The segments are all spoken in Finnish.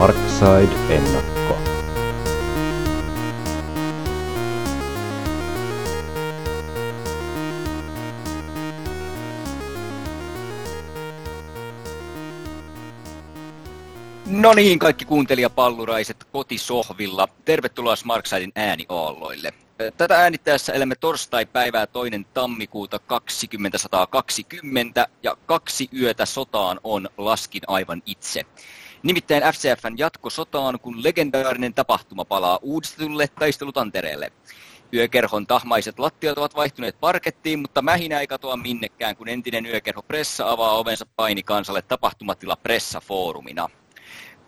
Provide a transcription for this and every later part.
Smartside-ennakko. No niin, kaikki kuuntelijapalluraiset kotisohvilla. Tervetuloa Smartsidein ääniaalloille. Tätä äänittäessä elämme torstai-päivää toinen tammikuuta 2020 ja kaksi yötä sotaan on laskin aivan itse. Nimittäin FCFn jatko sotaan, kun legendaarinen tapahtuma palaa uudistetulle taistelutantereelle. Yökerhon tahmaiset lattiat ovat vaihtuneet parkettiin, mutta mähinä ei katoa minnekään, kun entinen yökerho Pressa avaa ovensa paini kansalle tapahtumatila Pressa-foorumina.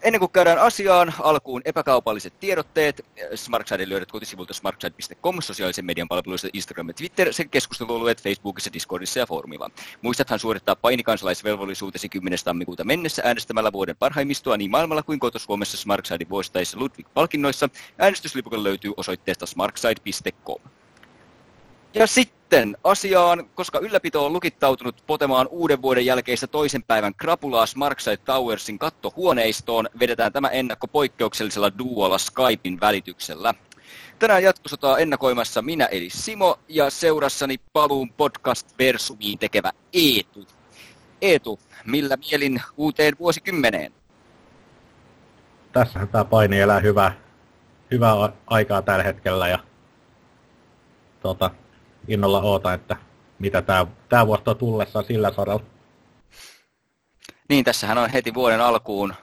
Ennen kuin käydään asiaan, alkuun epäkaupalliset tiedotteet. Smartside löydät kotisivulta smartside.com, sosiaalisen median palveluista Instagram ja Twitter sekä keskustelualueet Facebookissa, Discordissa ja foorumilla. Muistathan suorittaa painikansalaisvelvollisuutesi 10. tammikuuta mennessä äänestämällä vuoden parhaimmistoa niin maailmalla kuin kotosuomessa Smartside vuosittaisissa Ludwig-palkinnoissa. Äänestyslipukan löytyy osoitteesta smartside.com. Ja sitten asiaan, koska ylläpito on lukittautunut potemaan uuden vuoden jälkeistä toisen päivän krapulaa Smarkside Towersin kattohuoneistoon, vedetään tämä ennakko poikkeuksellisella duolla Skypein välityksellä. Tänään jatkosotaa ennakoimassa minä eli Simo ja seurassani paluun podcast Versumiin tekevä Eetu. Eetu, millä mielin uuteen vuosikymmeneen? Tässähän tämä paini elää hyvää, hyvää aikaa tällä hetkellä ja tota, innolla oota, että mitä tämä, tämä vuosi on tullessa sillä saralla. Niin, tässähän on heti vuoden alkuun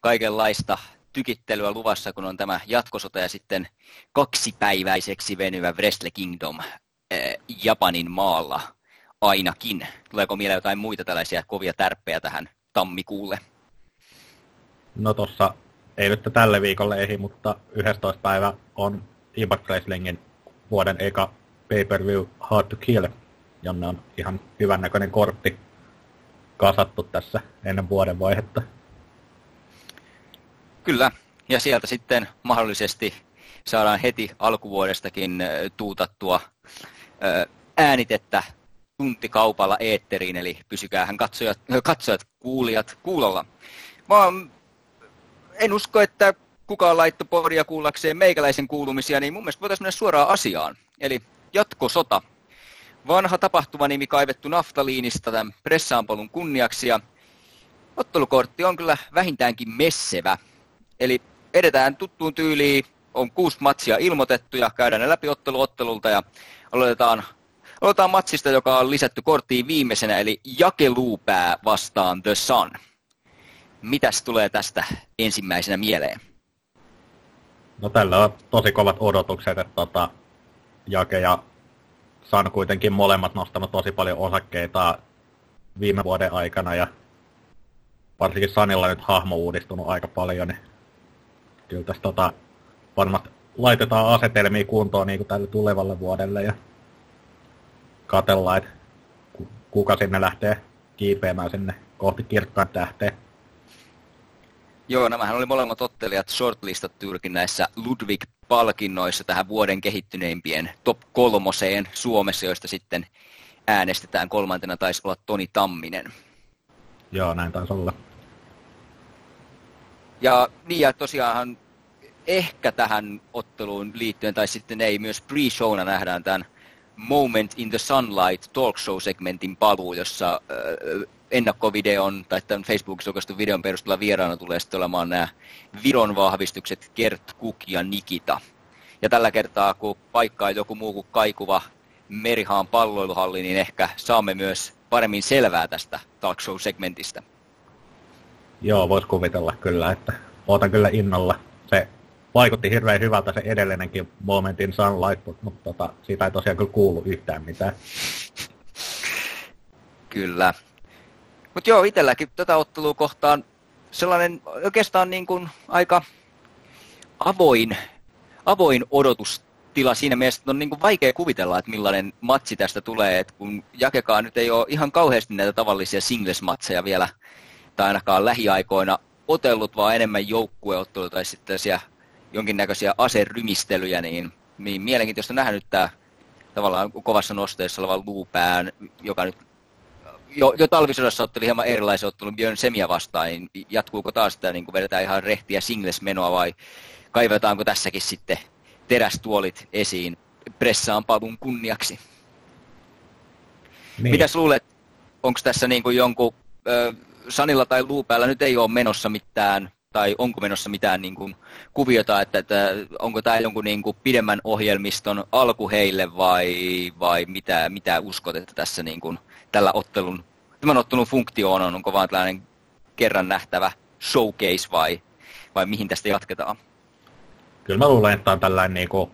kaikenlaista tykittelyä luvassa, kun on tämä jatkosota ja sitten kaksipäiväiseksi venyvä Wrestle Kingdom äh, Japanin maalla ainakin. Tuleeko mieleen jotain muita tällaisia kovia tärppejä tähän tammikuulle? No tossa, ei nyt tälle viikolle ehi, mutta 11. päivä on Impact Wrestlingin vuoden eka pay-per-view Hard to Kill, jonne on ihan hyvän näköinen kortti kasattu tässä ennen vuoden vaihetta. Kyllä, ja sieltä sitten mahdollisesti saadaan heti alkuvuodestakin tuutattua äänitettä tuntikaupalla eetteriin, eli pysykäähän katsojat, katsojat kuulijat kuulolla. Mä en usko, että kukaan laittoi podia kuullakseen meikäläisen kuulumisia, niin mun mielestä voitaisiin mennä suoraan asiaan. Eli jatkosota. Vanha tapahtumanimi kaivettu naftaliinista tämän pressaampolun kunniaksi ja ottelukortti on kyllä vähintäänkin messevä. Eli edetään tuttuun tyyliin, on kuusi matsia ilmoitettu ja käydään ne läpi ottelu ottelulta ja aloitetaan, aloitetaan matsista, joka on lisätty korttiin viimeisenä, eli jakeluupää vastaan The Sun. Mitäs tulee tästä ensimmäisenä mieleen? No tällä on tosi kovat odotukset, että tota, Jake ja San kuitenkin molemmat nostanut tosi paljon osakkeita viime vuoden aikana ja varsinkin Sanilla nyt hahmo uudistunut aika paljon, niin kyllä tässä tota, varmasti laitetaan asetelmia kuntoon niin kuin tälle tulevalle vuodelle ja katellaan, että kuka sinne lähtee kiipeämään sinne kohti kirkkaan tähteen. Joo, nämähän oli molemmat ottelijat shortlistattu juurikin näissä Ludwig-palkinnoissa tähän vuoden kehittyneimpien top kolmoseen Suomessa, joista sitten äänestetään kolmantena taisi olla Toni Tamminen. Joo, näin taisi olla. Ja niin, ja tosiaanhan ehkä tähän otteluun liittyen, tai sitten ei, myös pre-showna nähdään tämän Moment in the Sunlight talk show-segmentin paluu, jossa äh, ennakkovideon tai tämän Facebookissa julkaistun videon perusteella vieraana tulee sitten olemaan nämä Viron vahvistukset Kert, Kuk ja Nikita. Ja tällä kertaa, kun paikkaa joku muu kuin kaikuva Merihaan palloiluhalli, niin ehkä saamme myös paremmin selvää tästä talk show-segmentistä. Joo, voisi kuvitella kyllä, että ootan kyllä innolla. Se vaikutti hirveän hyvältä se edellinenkin Momentin Sunlight, mutta, mutta tota, siitä ei tosiaan kyllä kuulu yhtään mitään. Kyllä. Mutta joo, itselläkin tätä ottelua kohtaan sellainen oikeastaan niin kuin aika avoin, avoin odotustila siinä mielessä, että on niin kuin vaikea kuvitella, että millainen matsi tästä tulee, että kun Jakekaan nyt ei ole ihan kauheasti näitä tavallisia singles-matseja vielä, tai ainakaan lähiaikoina otellut, vaan enemmän joukkueotteluja tai sitten jonkinnäköisiä aserymistelyjä, niin, niin mielenkiintoista nähdä nyt tämä tavallaan kovassa nosteessa oleva luupään, joka nyt jo, jo talvisodassa otteli hieman erilaisen ottelun Björn Semia vastaan, niin jatkuuko taas sitä, niin vedetään ihan rehtiä singles-menoa vai kaivetaanko tässäkin sitten terästuolit esiin pressaan palun kunniaksi? Niin. Mitäs luulet, onko tässä niin kuin jonkun, äh, Sanilla tai Luupäällä nyt ei ole menossa mitään, tai onko menossa mitään niin kuin, kuviota, että, että onko tämä jonkun niin kuin, pidemmän ohjelmiston alku heille vai, vai mitä, mitä uskot, että tässä niin kuin, tällä ottelun, tämän ottelun funktio on, onko vaan tällainen kerran nähtävä showcase vai, vai mihin tästä jatketaan? Kyllä mä luulen, että on tällainen niin kuin,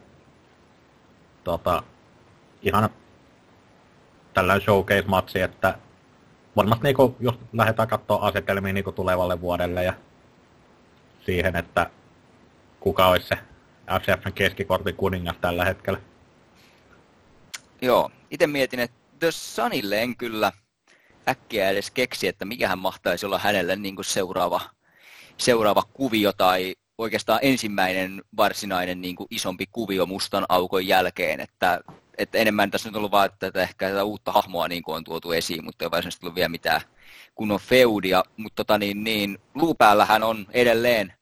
tota, ihan tällainen showcase-matsi, että varmasti niin kuin, jos lähdetään katsoa asetelmia niin tulevalle vuodelle ja siihen, että kuka olisi se FCFn keskikortin kuningas tällä hetkellä. Joo, itse mietin, että The Sunille en kyllä äkkiä edes keksi, että mikähän mahtaisi olla hänelle niin kuin seuraava, seuraava kuvio tai oikeastaan ensimmäinen varsinainen niin kuin isompi kuvio mustan aukon jälkeen, että, että enemmän tässä nyt on ollut vaan, että, että ehkä tätä uutta hahmoa niin kuin on tuotu esiin, mutta ei varsinaisesti tullut vielä mitään kunnon feudia, mutta tota niin, niin luupäällähän on edelleen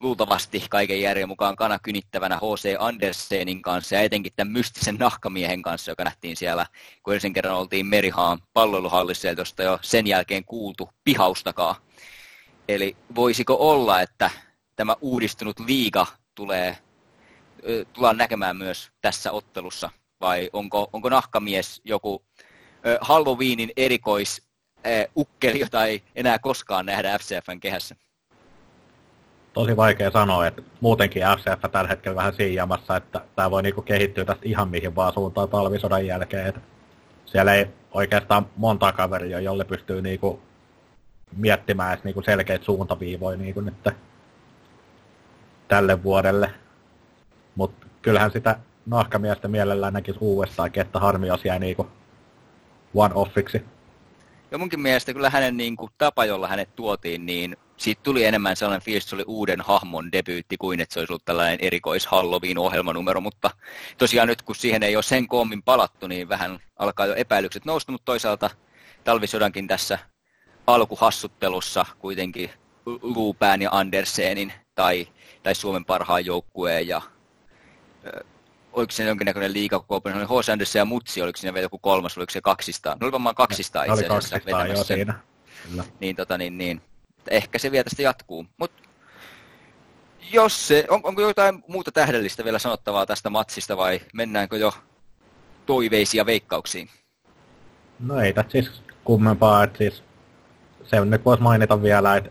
luultavasti kaiken järjen mukaan kana kynittävänä H.C. Andersenin kanssa ja etenkin tämän mystisen nahkamiehen kanssa, joka nähtiin siellä, kun ensin kerran oltiin Merihaan palveluhallissa, josta jo sen jälkeen kuultu pihaustakaan. Eli voisiko olla, että tämä uudistunut liiga tulee, tullaan näkemään myös tässä ottelussa, vai onko, onko nahkamies joku Halloweenin erikois ukkeli, jota ei enää koskaan nähdä FCFn kehässä? Tosi vaikea sanoa, että muutenkin FCF tällä hetkellä vähän siijamassa, että tämä voi niinku kehittyä tästä ihan mihin vaan suuntaan talvisodan jälkeen. Että siellä ei oikeastaan monta kaveria, jolle pystyy niinku miettimään edes niinku selkeitä suuntaviivoja niinku nyt tälle vuodelle. Mutta kyllähän sitä nahkamiestä mielellään näkisi uudestaankin, että harmi jos jää niinku one-offiksi. Ja munkin mielestä kyllä hänen niin kuin, tapa, jolla hänet tuotiin, niin siitä tuli enemmän sellainen fiilis, että se oli uuden hahmon debyytti kuin että se olisi ollut tällainen erikois Halloween ohjelmanumero, mutta tosiaan nyt kun siihen ei ole sen koommin palattu, niin vähän alkaa jo epäilykset nousta, mutta toisaalta talvisodankin tässä alkuhassuttelussa kuitenkin Luupään ja Andersenin tai, tai Suomen parhaan joukkueen ja oliko se jonkinnäköinen liikakoupan, oli H. Andersen ja Mutsi, oliko siinä vielä joku kolmas, oliko se kaksistaan? No oli varmaan kaksistaan itse asiassa. Oli kaksistaan, joo, siinä. Niin, tota, niin, niin, ehkä se vielä tästä jatkuu. Mut jos se, on, onko jotain muuta tähdellistä vielä sanottavaa tästä matsista vai mennäänkö jo toiveisia veikkauksiin? No ei tässä siis kummempaa, että siis se nyt voisi mainita vielä, että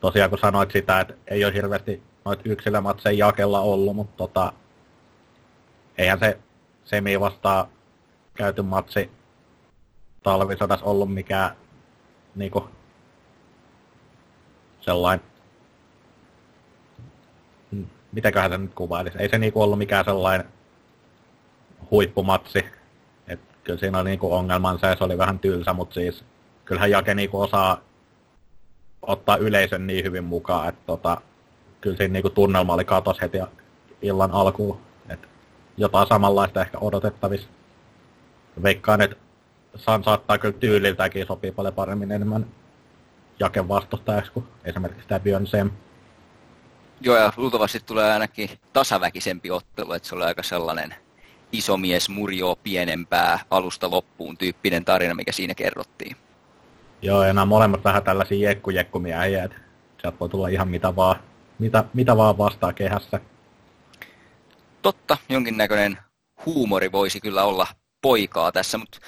tosiaan kun sanoit sitä, että ei ole hirveästi noita yksilömatseja jakella ollut, mutta tota, eihän se semi vastaa käyty matsi talvisodas ollut mikään niinku sellainen, mitäköhän se nyt kuvailisi, ei se niinku ollut mikään sellainen huippumatsi, et kyllä siinä oli niinku ongelmansa ja se oli vähän tylsä, mutta siis kyllähän Jake niinku osaa ottaa yleisön niin hyvin mukaan, että tota, kyllä siinä niinku tunnelma oli katos heti illan alkuun, että jotain samanlaista ehkä odotettavissa. Veikkaan, että San saattaa kyllä tyyliltäkin sopii paljon paremmin enemmän Jaken vastustajaksi kuin esimerkiksi tämä Björn Sem. Joo, ja luultavasti tulee ainakin tasaväkisempi ottelu, että se oli aika sellainen iso mies murjoo pienempää alusta loppuun tyyppinen tarina, mikä siinä kerrottiin. Joo, ja nämä molemmat vähän tällaisia jekku-jekkumiehiä, että sieltä voi tulla ihan mitä vaan, mitä, mitä vaan vastaa kehässä. Totta, jonkinnäköinen huumori voisi kyllä olla poikaa tässä, mutta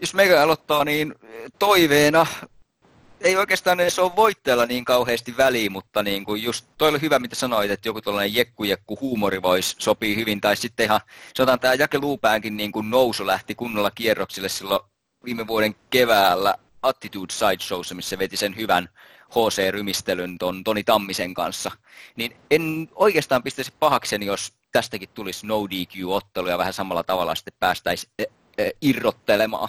jos meikä aloittaa, niin toiveena ei oikeastaan edes ole voitteella niin kauheasti väliä, mutta niin kuin just toi oli hyvä, mitä sanoit, että joku tällainen jekku-jekku huumori voisi sopii hyvin, tai sitten ihan, sanotaan tämä Jake Luupäänkin niin kuin nousu lähti kunnolla kierroksille silloin viime vuoden keväällä Attitude Sideshowssa, missä veti sen hyvän HC-rymistelyn ton Toni Tammisen kanssa, niin en oikeastaan pistäisi pahakseni, jos tästäkin tulisi no DQ-ottelu ja vähän samalla tavalla sitten päästäisiin e, e, irrottelemaan.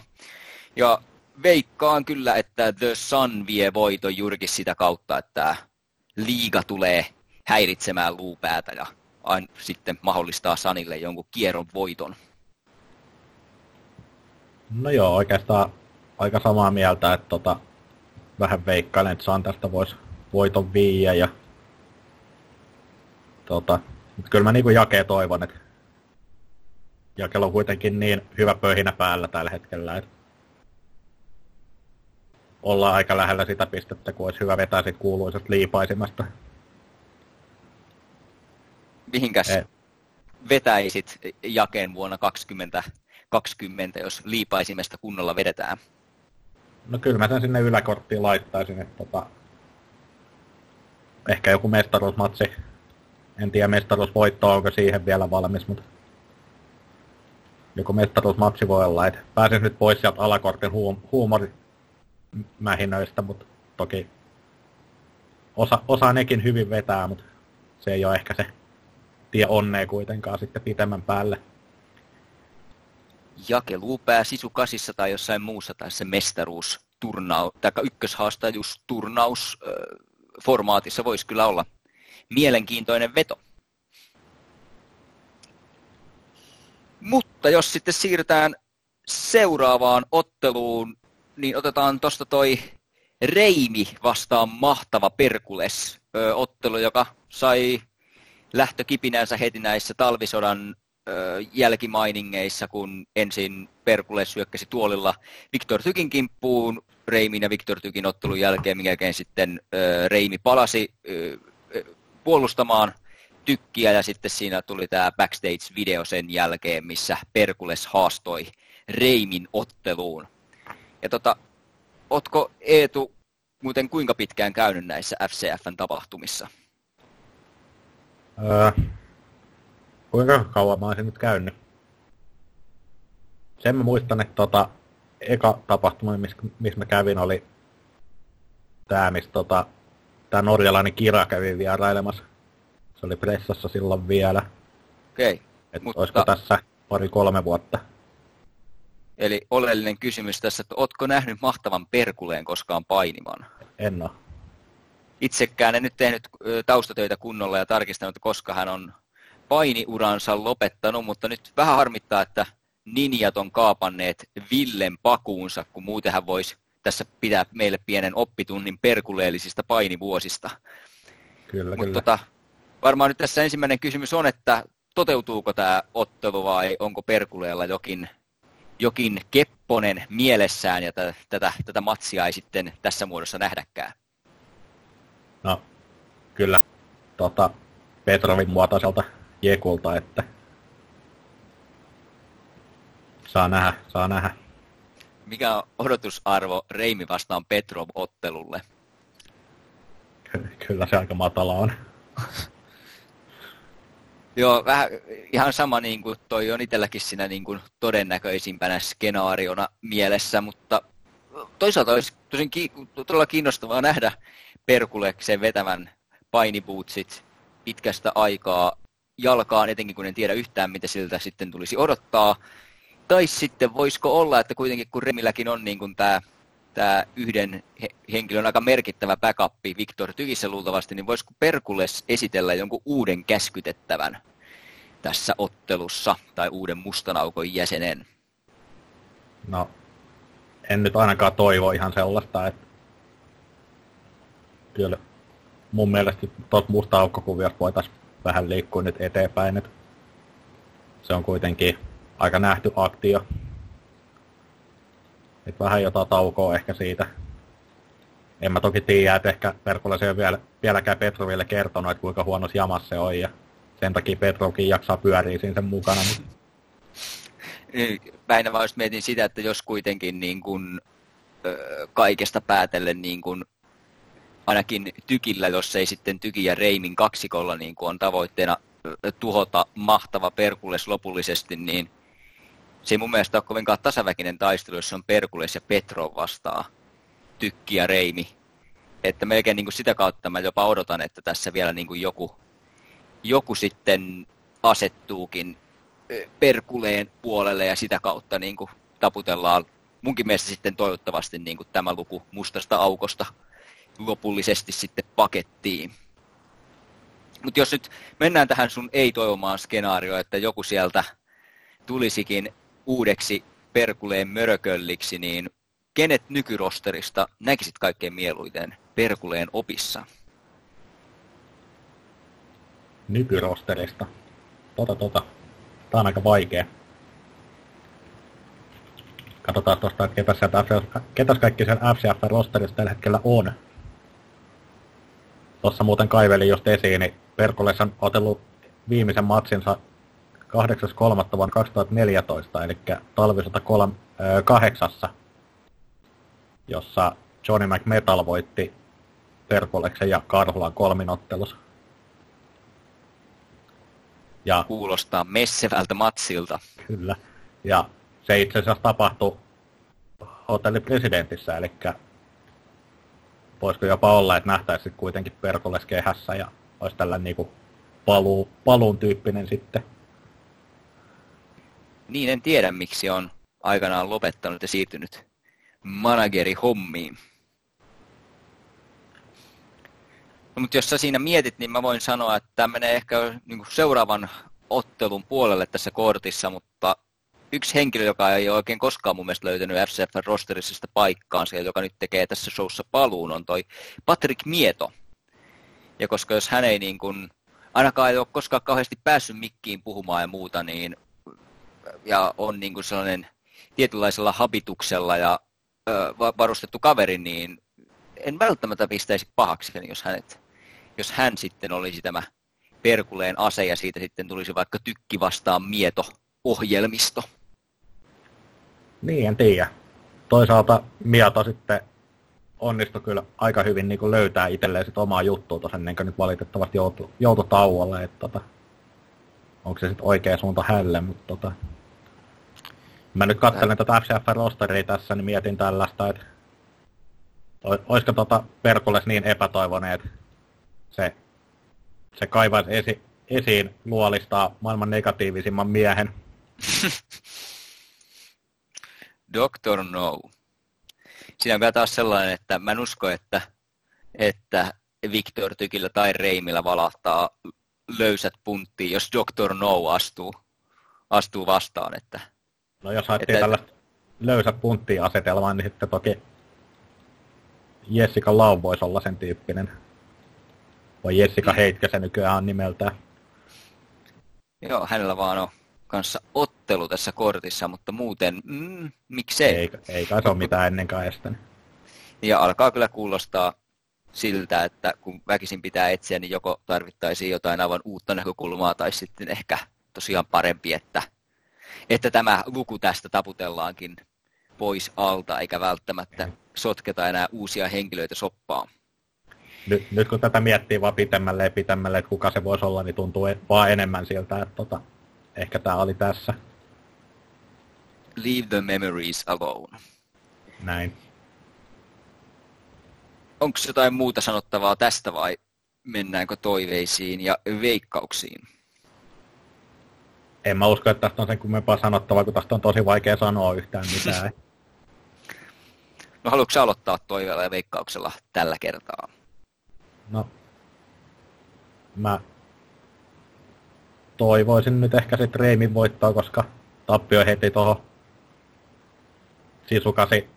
Ja veikkaan kyllä, että The Sun vie voiton juurikin sitä kautta, että liiga tulee häiritsemään luupäätä ja aina sitten mahdollistaa Sanille jonkun kierron voiton. No joo, oikeastaan aika samaa mieltä, että tota, vähän veikkailen, että saan tästä vois voiton viiä ja tota, mutta kyllä mä niinku jakee toivon, että jakelu on kuitenkin niin hyvä pöhinä päällä tällä hetkellä, että ollaan aika lähellä sitä pistettä, kun olisi hyvä vetää sit kuuluisesta liipaisimasta. Mihinkäs Ei. vetäisit jakeen vuonna 2020, jos liipaisimesta kunnolla vedetään? No kyllä mä sen sinne yläkorttiin laittaisin, että tota, ehkä joku mestaruusmatsi. En tiedä mestaruusvoitto, onko siihen vielä valmis, mutta joku mestaruusmatsi voi olla, että pääsen nyt pois sieltä alakortin huum- huumorimähinöistä, mutta toki osa, osa nekin hyvin vetää, mutta se ei ole ehkä se tie onnea kuitenkaan sitten pitemmän päälle. Jakelu pää Sisu kasissa tai jossain muussa tai se mestaruus turnaus, tai ykköshaastajuus turnaus formaatissa voisi kyllä olla mielenkiintoinen veto. Mutta jos sitten siirrytään seuraavaan otteluun, niin otetaan tuosta toi Reimi vastaan mahtava Perkules ö, ottelu, joka sai lähtökipinänsä heti näissä talvisodan ö, jälkimainingeissa, kun ensin Perkules syökkäsi tuolilla Viktor Tykin kimppuun Reimin ja Viktor Tykin ottelun jälkeen, minkä jälkeen sitten ö, Reimi palasi ö, puolustamaan – tykkiä ja sitten siinä tuli tämä backstage-video sen jälkeen, missä Perkules haastoi Reimin otteluun. Ja tota, otko Eetu muuten kuinka pitkään käynyt näissä FCFn tapahtumissa? Öö, kuinka kauan mä olisin nyt käynyt? Sen mä muistan, että tota, eka tapahtuma, missä, missä mä kävin, oli tämä, missä tota, tämä norjalainen Kira kävi vierailemassa se oli pressassa silloin vielä. Okei. Okay, mutta... Olisiko tässä pari-kolme vuotta? Eli oleellinen kysymys tässä, että ootko nähnyt mahtavan Perkuleen koskaan painiman? En ole. Itsekään en nyt tehnyt taustatöitä kunnolla ja tarkistanut, koska hän on painiuransa lopettanut, mutta nyt vähän harmittaa, että ninjat on kaapanneet Villen pakuunsa, kun muuten hän voisi tässä pitää meille pienen oppitunnin perkuleellisista painivuosista. Kyllä, Mut kyllä. Tota, varmaan nyt tässä ensimmäinen kysymys on, että toteutuuko tämä ottelu vai onko Perkuleella jokin, jokin kepponen mielessään ja tätä, tätä, tätä matsia ei sitten tässä muodossa nähdäkään? No, kyllä tota, Petrovin muotoiselta Jekulta, että saa nähdä, saa nähdä. Mikä on odotusarvo Reimi vastaan Petrov-ottelulle? Kyllä se aika matala on. Joo, vähän ihan sama niin kuin toi on itselläkin siinä niin kuin todennäköisimpänä skenaariona mielessä, mutta toisaalta olisi tosin ki- todella kiinnostavaa nähdä Perkuleksen vetävän painibootsit pitkästä aikaa jalkaan, etenkin kun en tiedä yhtään, mitä siltä sitten tulisi odottaa. Tai sitten voisiko olla, että kuitenkin kun Remilläkin on niin kuin tämä tämä yhden henkilön aika merkittävä backup Viktor Tykissä luultavasti, niin voisiko Perkules esitellä jonkun uuden käskytettävän tässä ottelussa tai uuden mustanaukon jäsenen? No, en nyt ainakaan toivo ihan sellaista, että kyllä mun mielestä tuot musta aukkokuviosta voitaisiin vähän liikkua nyt eteenpäin, että se on kuitenkin aika nähty aktio et vähän jotain taukoa ehkä siitä. En mä toki tiedä, että ehkä Perkola ei ole vielä, vieläkään Petroville kertonut, että kuinka huono jamas se on, ja sen takia Petrovkin jaksaa pyöriä siinä sen mukana. Lähinnä vaan mietin sitä, että jos kuitenkin niin kun, kaikesta päätellen niin kun, ainakin tykillä, jos ei sitten tyki ja Reimin kaksikolla niin kun on tavoitteena tuhota mahtava Perkules lopullisesti, niin se ei mun mielestä ole kovinkaan tasaväkinen taistelu, jos on Perkules ja Petro vastaa Tykki ja Reimi. Että melkein niin kuin sitä kautta mä jopa odotan, että tässä vielä niin kuin joku, joku sitten asettuukin Perkuleen puolelle ja sitä kautta niin kuin taputellaan munkin mielestä sitten toivottavasti niin kuin tämä luku mustasta aukosta lopullisesti sitten pakettiin. Mutta jos nyt mennään tähän sun ei-toivomaan skenaarioon, että joku sieltä tulisikin uudeksi Perkuleen mörökölliksi, niin kenet nykyrosterista näkisit kaikkein mieluiten Perkuleen opissa? Nykyrosterista? Tota, tota. Tää on aika vaikea. Katsotaan tuosta, että ketäs, ketäs kaikki sen FCF-rosterissa tällä hetkellä on. Tuossa muuten kaivelin just esiin, niin Perkuleessa on otellut viimeisen matsinsa 8.3. vuonna 2014, eli talvisota 8, jossa Johnny McMetal voitti Perkoleksen ja Karhulan kolminottelussa. Ja, Kuulostaa messevältä matsilta. Kyllä. Ja se itse asiassa tapahtui hotelli presidentissä, eli voisiko jopa olla, että nähtäisiin kuitenkin Perkoles kehässä ja olisi tällainen niin kuin paluu, paluun tyyppinen sitten. Niin, en tiedä miksi on aikanaan lopettanut ja siirtynyt manageri hommiin. No, mutta jos sä siinä mietit, niin mä voin sanoa, että tämä menee ehkä niin seuraavan ottelun puolelle tässä kortissa, mutta yksi henkilö, joka ei ole oikein koskaan mun mielestä löytänyt FCF rosterissa sitä paikkaansa, joka nyt tekee tässä showssa paluun, on toi Patrick Mieto. Ja koska jos hän ei niin kuin, ainakaan ei ole koskaan kauheasti päässyt mikkiin puhumaan ja muuta, niin ja on niin kuin sellainen tietynlaisella habituksella ja ö, varustettu kaveri, niin en välttämättä pistäisi pahaksi, jos, hänet, jos hän sitten olisi tämä Perkuleen ase ja siitä sitten tulisi vaikka tykki vastaan mieto ohjelmisto. Niin, en tiedä. Toisaalta Mieto sitten onnistui kyllä aika hyvin niin kuin löytää itselleen sit omaa juttua tuossa ennen kuin nyt valitettavasti joutui, joutui tauolle. Että, tota, onko se sitten oikea suunta hälle, mutta tota, mä nyt katselen tätä FCF-rosteria tässä, niin mietin tällaista, että olisiko tota Perkules niin epätoivoneet, että se, se kaivaisi esi, esiin luolistaa maailman negatiivisimman miehen. Doctor No. Siinä on vielä taas sellainen, että mä en usko, että, että Victor Tykillä tai Reimillä valahtaa löysät punttiin, jos Doctor No astuu, astuu vastaan. Että, no jos haettiin että, tällaista löysät punttiin asetelmaa, niin sitten toki Jessica Lau voisi olla sen tyyppinen. Vai Jessica mm. Heitkö se nykyään on nimeltään. Joo, hänellä vaan on kanssa ottelu tässä kortissa, mutta muuten, mm, miksei. Ei, ei kai se ole mitään ennenkaan estänyt. Ja alkaa kyllä kuulostaa siltä, että kun väkisin pitää etsiä, niin joko tarvittaisiin jotain aivan uutta näkökulmaa tai sitten ehkä tosiaan parempi, että, että tämä luku tästä taputellaankin pois alta, eikä välttämättä sotketa enää uusia henkilöitä soppaan. Nyt, nyt kun tätä miettii vaan pitemmälle ja pitemmälle, että kuka se voisi olla, niin tuntuu vaan enemmän siltä, että tota, ehkä tämä oli tässä. Leave the memories alone. Näin. Onko jotain muuta sanottavaa tästä vai mennäänkö toiveisiin ja veikkauksiin? En mä usko, että tästä on sen kummempaa sanottavaa, kun tästä on tosi vaikea sanoa yhtään mitään. no haluatko aloittaa toiveella ja veikkauksella tällä kertaa? No, mä toivoisin nyt ehkä sitten Reimin voittaa, koska tappio heti tuohon sisukasi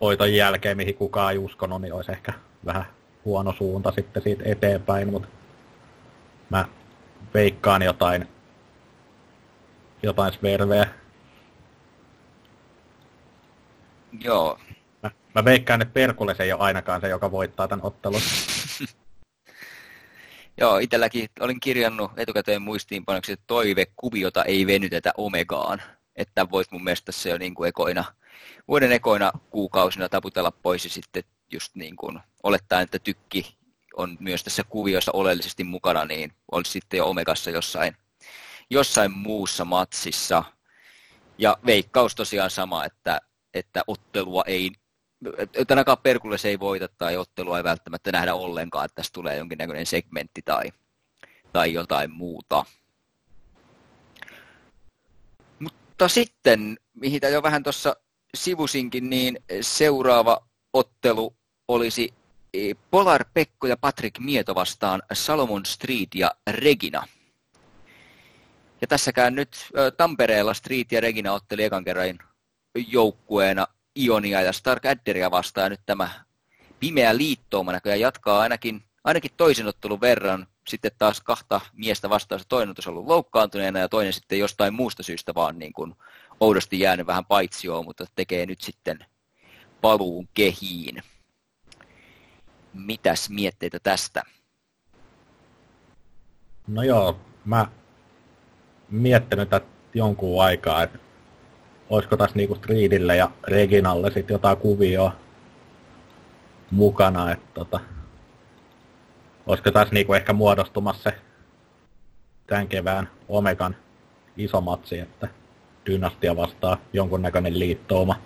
voiton jälkeen, mihin kukaan ei uskonut, niin olisi ehkä vähän huono suunta sitten siitä eteenpäin, mutta mä veikkaan jotain, jotain sverveä. Joo. Mä, mä veikkaan, että Perkules ei ole ainakaan se, joka voittaa tämän ottelun. Joo, itselläkin olin kirjannut etukäteen muistiinpanoksi, että toivekuviota ei venytetä omegaan. Että voisi mun mielestä se jo niin kuin ekoina, vuoden ekoina kuukausina taputella pois ja sitten just niin kuin olettaen, että tykki on myös tässä kuviossa oleellisesti mukana, niin olisi sitten jo Omegassa jossain, jossain muussa matsissa. Ja veikkaus tosiaan sama, että, että ottelua ei että ainakaan Perkules ei voita tai ottelua ei välttämättä nähdä ollenkaan, että tässä tulee jonkinnäköinen segmentti tai, tai jotain muuta. Mutta sitten, mihin jo vähän tuossa sivusinkin, niin seuraava ottelu olisi e, Polar Pekko ja Patrick Mieto vastaan Salomon Street ja Regina. Ja tässäkään nyt Tampereella Street ja Regina otteli ekan kerran joukkueena Ionia ja Stark Adderia vastaan. Ja nyt tämä pimeä liittouma näköjään jatkaa ainakin, ainakin toisen ottelun verran. Sitten taas kahta miestä vastaan se toinen on ollut loukkaantuneena ja toinen sitten jostain muusta syystä vaan niin kuin oudosti jäänyt vähän paitsioon, mutta tekee nyt sitten paluun kehiin. Mitäs mietteitä tästä? No joo, mä miettinyt tätä jonkun aikaa, että olisiko tässä niinku Streetille ja Reginalle sitten jotain kuvioa mukana, että tota, olisiko tässä niinku ehkä muodostumassa se tämän kevään Omegan iso matsi, että Dynastia vastaa jonkunnäköinen liittouma.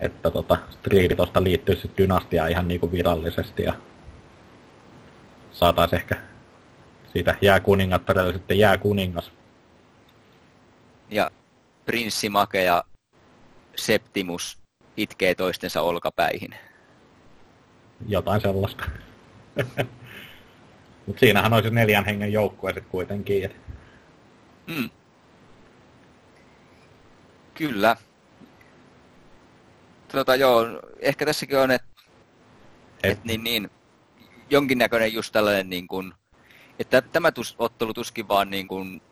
Että tota, Street tuosta liittyisi Dynastia ihan niinku virallisesti ja saataisiin ehkä siitä jääkuningattarelle sitten jääkuningas. Ja Prinssi Make ja Septimus itkee toistensa olkapäihin. Jotain sellaista. Mutta siinähän olisi neljän hengen joukkue sitten kuitenkin. Mm. Kyllä. Tota, joo, ehkä tässäkin on, että et, niin, niin, jonkinnäköinen just tällainen, niin kuin, että tämä tus, ottelu tuskin vaan niin kuin,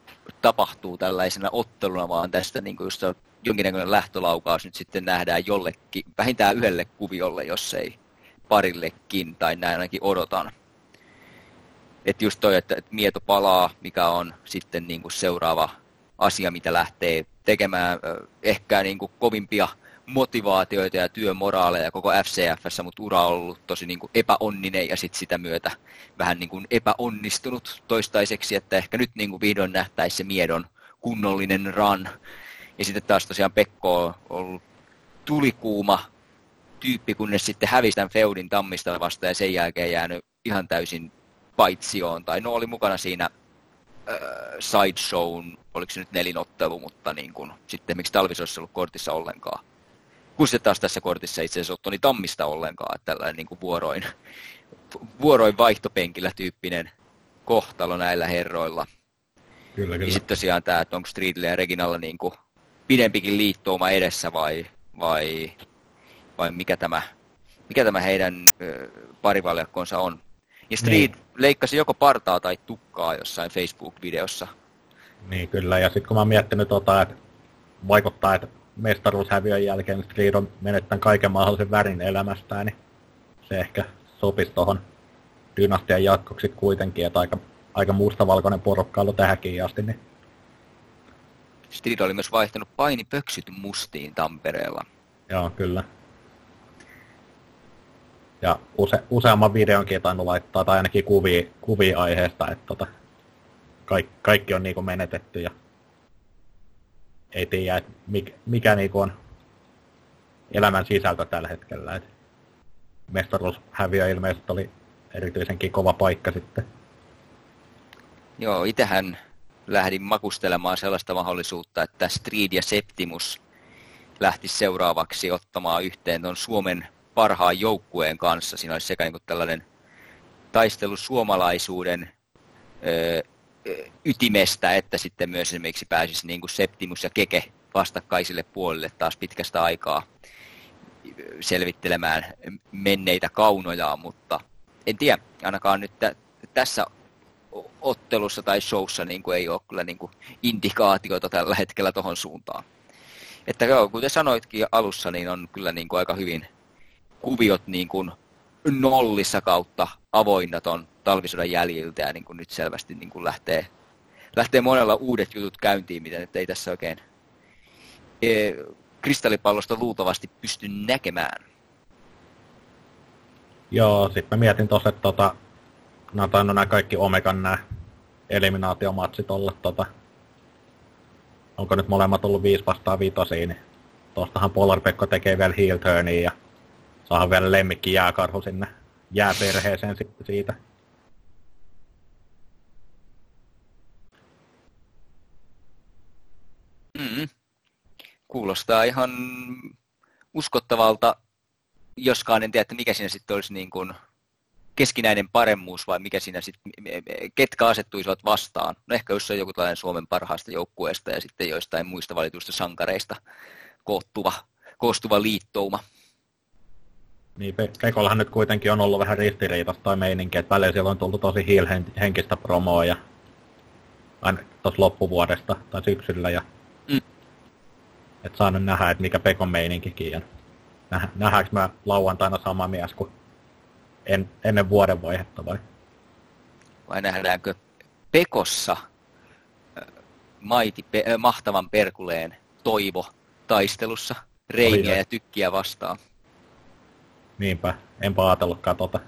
tapahtuu tällaisena otteluna, vaan tästä niin kuin just jonkinnäköinen lähtölaukaus nyt sitten nähdään jollekin, vähintään yhdelle kuviolle, jos ei parillekin, tai näin ainakin odotan. Että just toi, että, että Mieto palaa, mikä on sitten niin kuin seuraava asia, mitä lähtee tekemään ehkä niin kuin kovimpia motivaatioita ja työmoraaleja koko FCFssä, mutta ura on ollut tosi niin kuin epäonninen ja sitten sitä myötä vähän niin kuin epäonnistunut toistaiseksi, että ehkä nyt niin kuin vihdoin nähtäisi se Miedon kunnollinen run. Ja sitten taas tosiaan Pekko on ollut tulikuuma tyyppi, kunnes sitten hävisi tämän Feudin tammista vasta ja sen jälkeen jäänyt ihan täysin paitsioon. Tai no oli mukana siinä äh, sideshown, oliko se nyt nelinottelu, mutta niin kuin, sitten miksi talvisoissa ollut kortissa ollenkaan kun se taas tässä kortissa itse asiassa Ottoni Tammista ollenkaan, että tällainen niin kuin vuoroin, vuoroin vaihtopenkillä tyyppinen kohtalo näillä herroilla. Kyllä, kyllä. Ja sitten tosiaan tämä, että onko Streetillä ja Reginalla niin kuin pidempikin liittouma edessä vai, vai, vai mikä, tämä, mikä tämä heidän ö, parivaljakkonsa on. Ja Street niin. leikkasi joko partaa tai tukkaa jossain Facebook-videossa. Niin kyllä, ja sitten kun mä oon miettinyt tota, että vaikuttaa, että mestaruushäviön jälkeen Street on menettänyt kaiken mahdollisen värin elämästään, niin se ehkä sopisi tuohon dynastian jatkoksi kuitenkin, että aika, aika mustavalkoinen porukka ollut tähänkin asti. Niin. Street oli myös vaihtanut painipöksyt mustiin Tampereella. Joo, kyllä. Ja use, useamman videonkin tainnut laittaa, tai ainakin kuvia, kuvia aiheesta, että tota, kaikki, kaikki on niinku menetetty ja ei tiedä, että mikä, mikä niinku on elämän sisältö tällä hetkellä. Et mestaruushäviö ilmeisesti oli erityisenkin kova paikka sitten. Joo, itsehän lähdin makustelemaan sellaista mahdollisuutta, että Street ja Septimus lähti seuraavaksi ottamaan yhteen tuon Suomen parhaan joukkueen kanssa. Siinä olisi sekä niin tällainen taistelu suomalaisuuden ytimestä, että sitten myös esimerkiksi pääsisi niin kuin Septimus ja Keke vastakkaisille puolille taas pitkästä aikaa selvittelemään menneitä kaunoja, mutta en tiedä, ainakaan nyt tässä ottelussa tai showssa niin kuin ei ole kyllä niin kuin indikaatiota tällä hetkellä tuohon suuntaan. Että joo, kuten sanoitkin alussa, niin on kyllä niin kuin aika hyvin kuviot niin kuin nollissa kautta avoinna ton talvisodan jäljiltä ja niin kuin nyt selvästi niin kuin lähtee, lähtee monella uudet jutut käyntiin, mitä nyt ei tässä oikein e, kristallipallosta luultavasti pysty näkemään. Joo, sitten mä mietin tuossa, että tota, nämä on nämä kaikki Omegan nämä eliminaatiomatsit olla tota, onko nyt molemmat ollut 5 vastaan 5 niin tuostahan Polar Pekko tekee vielä heel turnia ja saadaan vielä lemmikki jääkarhu sinne jääperheeseen siitä. Mm. Kuulostaa ihan uskottavalta, joskaan en tiedä, että mikä siinä sitten olisi niin kuin keskinäinen paremmuus vai mikä siinä sitten, ketkä asettuisivat vastaan. No ehkä jos on joku tällainen Suomen parhaasta joukkueesta ja sitten joistain muista valituista sankareista koottuva, koostuva liittouma. Niin, Pekollahan nyt kuitenkin on ollut vähän ristiriitasta toi meininki, että välillä siellä on tullut tosi hiilhenkistä promoa ja tuossa loppuvuodesta tai syksyllä ja mm. et saa nyt nähdä, että mikä Pekon meininkikin on. Näh, nähdäänkö mä lauantaina sama mies kuin en, ennen vuoden vaihetta vai? Vai nähdäänkö Pekossa maiti, pe, äh, mahtavan perkuleen toivo taistelussa reiniä ja tykkiä vastaan? Niinpä, enpä ajatellutkaan tota.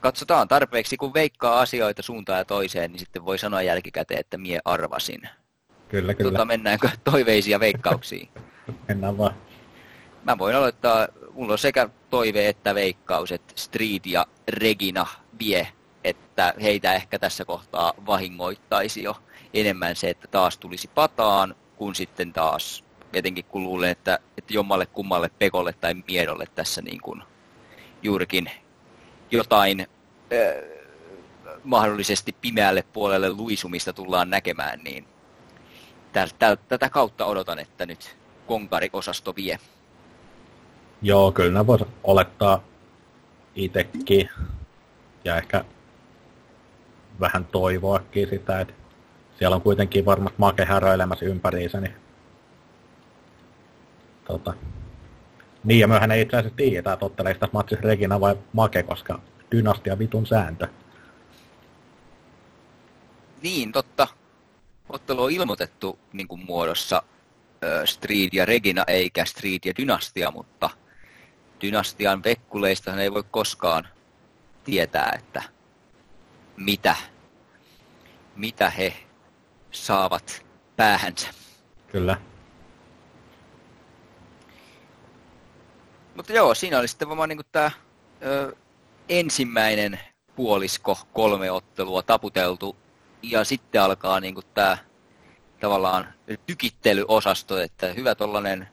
Katsotaan tarpeeksi, kun veikkaa asioita suuntaan ja toiseen, niin sitten voi sanoa jälkikäteen, että mie arvasin. Kyllä, kyllä. Tota, mennäänkö toiveisiin ja veikkauksiin? Mennään vaan. Mä voin aloittaa, mulla on sekä toive että veikkaus, että Street ja Regina vie, että heitä ehkä tässä kohtaa vahingoittaisi jo enemmän se, että taas tulisi pataan, kun sitten taas etenkin kun luulen, että, että jommalle kummalle Pekolle tai Miedolle tässä niin kuin juurikin jotain äh, mahdollisesti pimeälle puolelle luisumista tullaan näkemään, niin täl, täl, tätä kautta odotan, että nyt konkari-osasto vie. Joo, kyllä voisi olettaa itsekin ja ehkä vähän toivoakin sitä, että siellä on kuitenkin varmasti make häröilemässä ympäriinsä, niin Tota, niin, ja myöhän ei itse asiassa tiedä, että ottelee sitä matsissa Regina vai Make, koska dynastia vitun sääntö. Niin, totta. Ottelu on ilmoitettu niin kuin muodossa äh, Street ja Regina eikä Street ja Dynastia, mutta Dynastian vekkuleista ei voi koskaan tietää, että mitä, mitä he saavat päähänsä. Kyllä. Mutta joo, siinä oli sitten varmaan niin tämä ensimmäinen puolisko kolme ottelua taputeltu. Ja sitten alkaa niin tämä tavallaan tykittelyosasto, että hyvä tollainen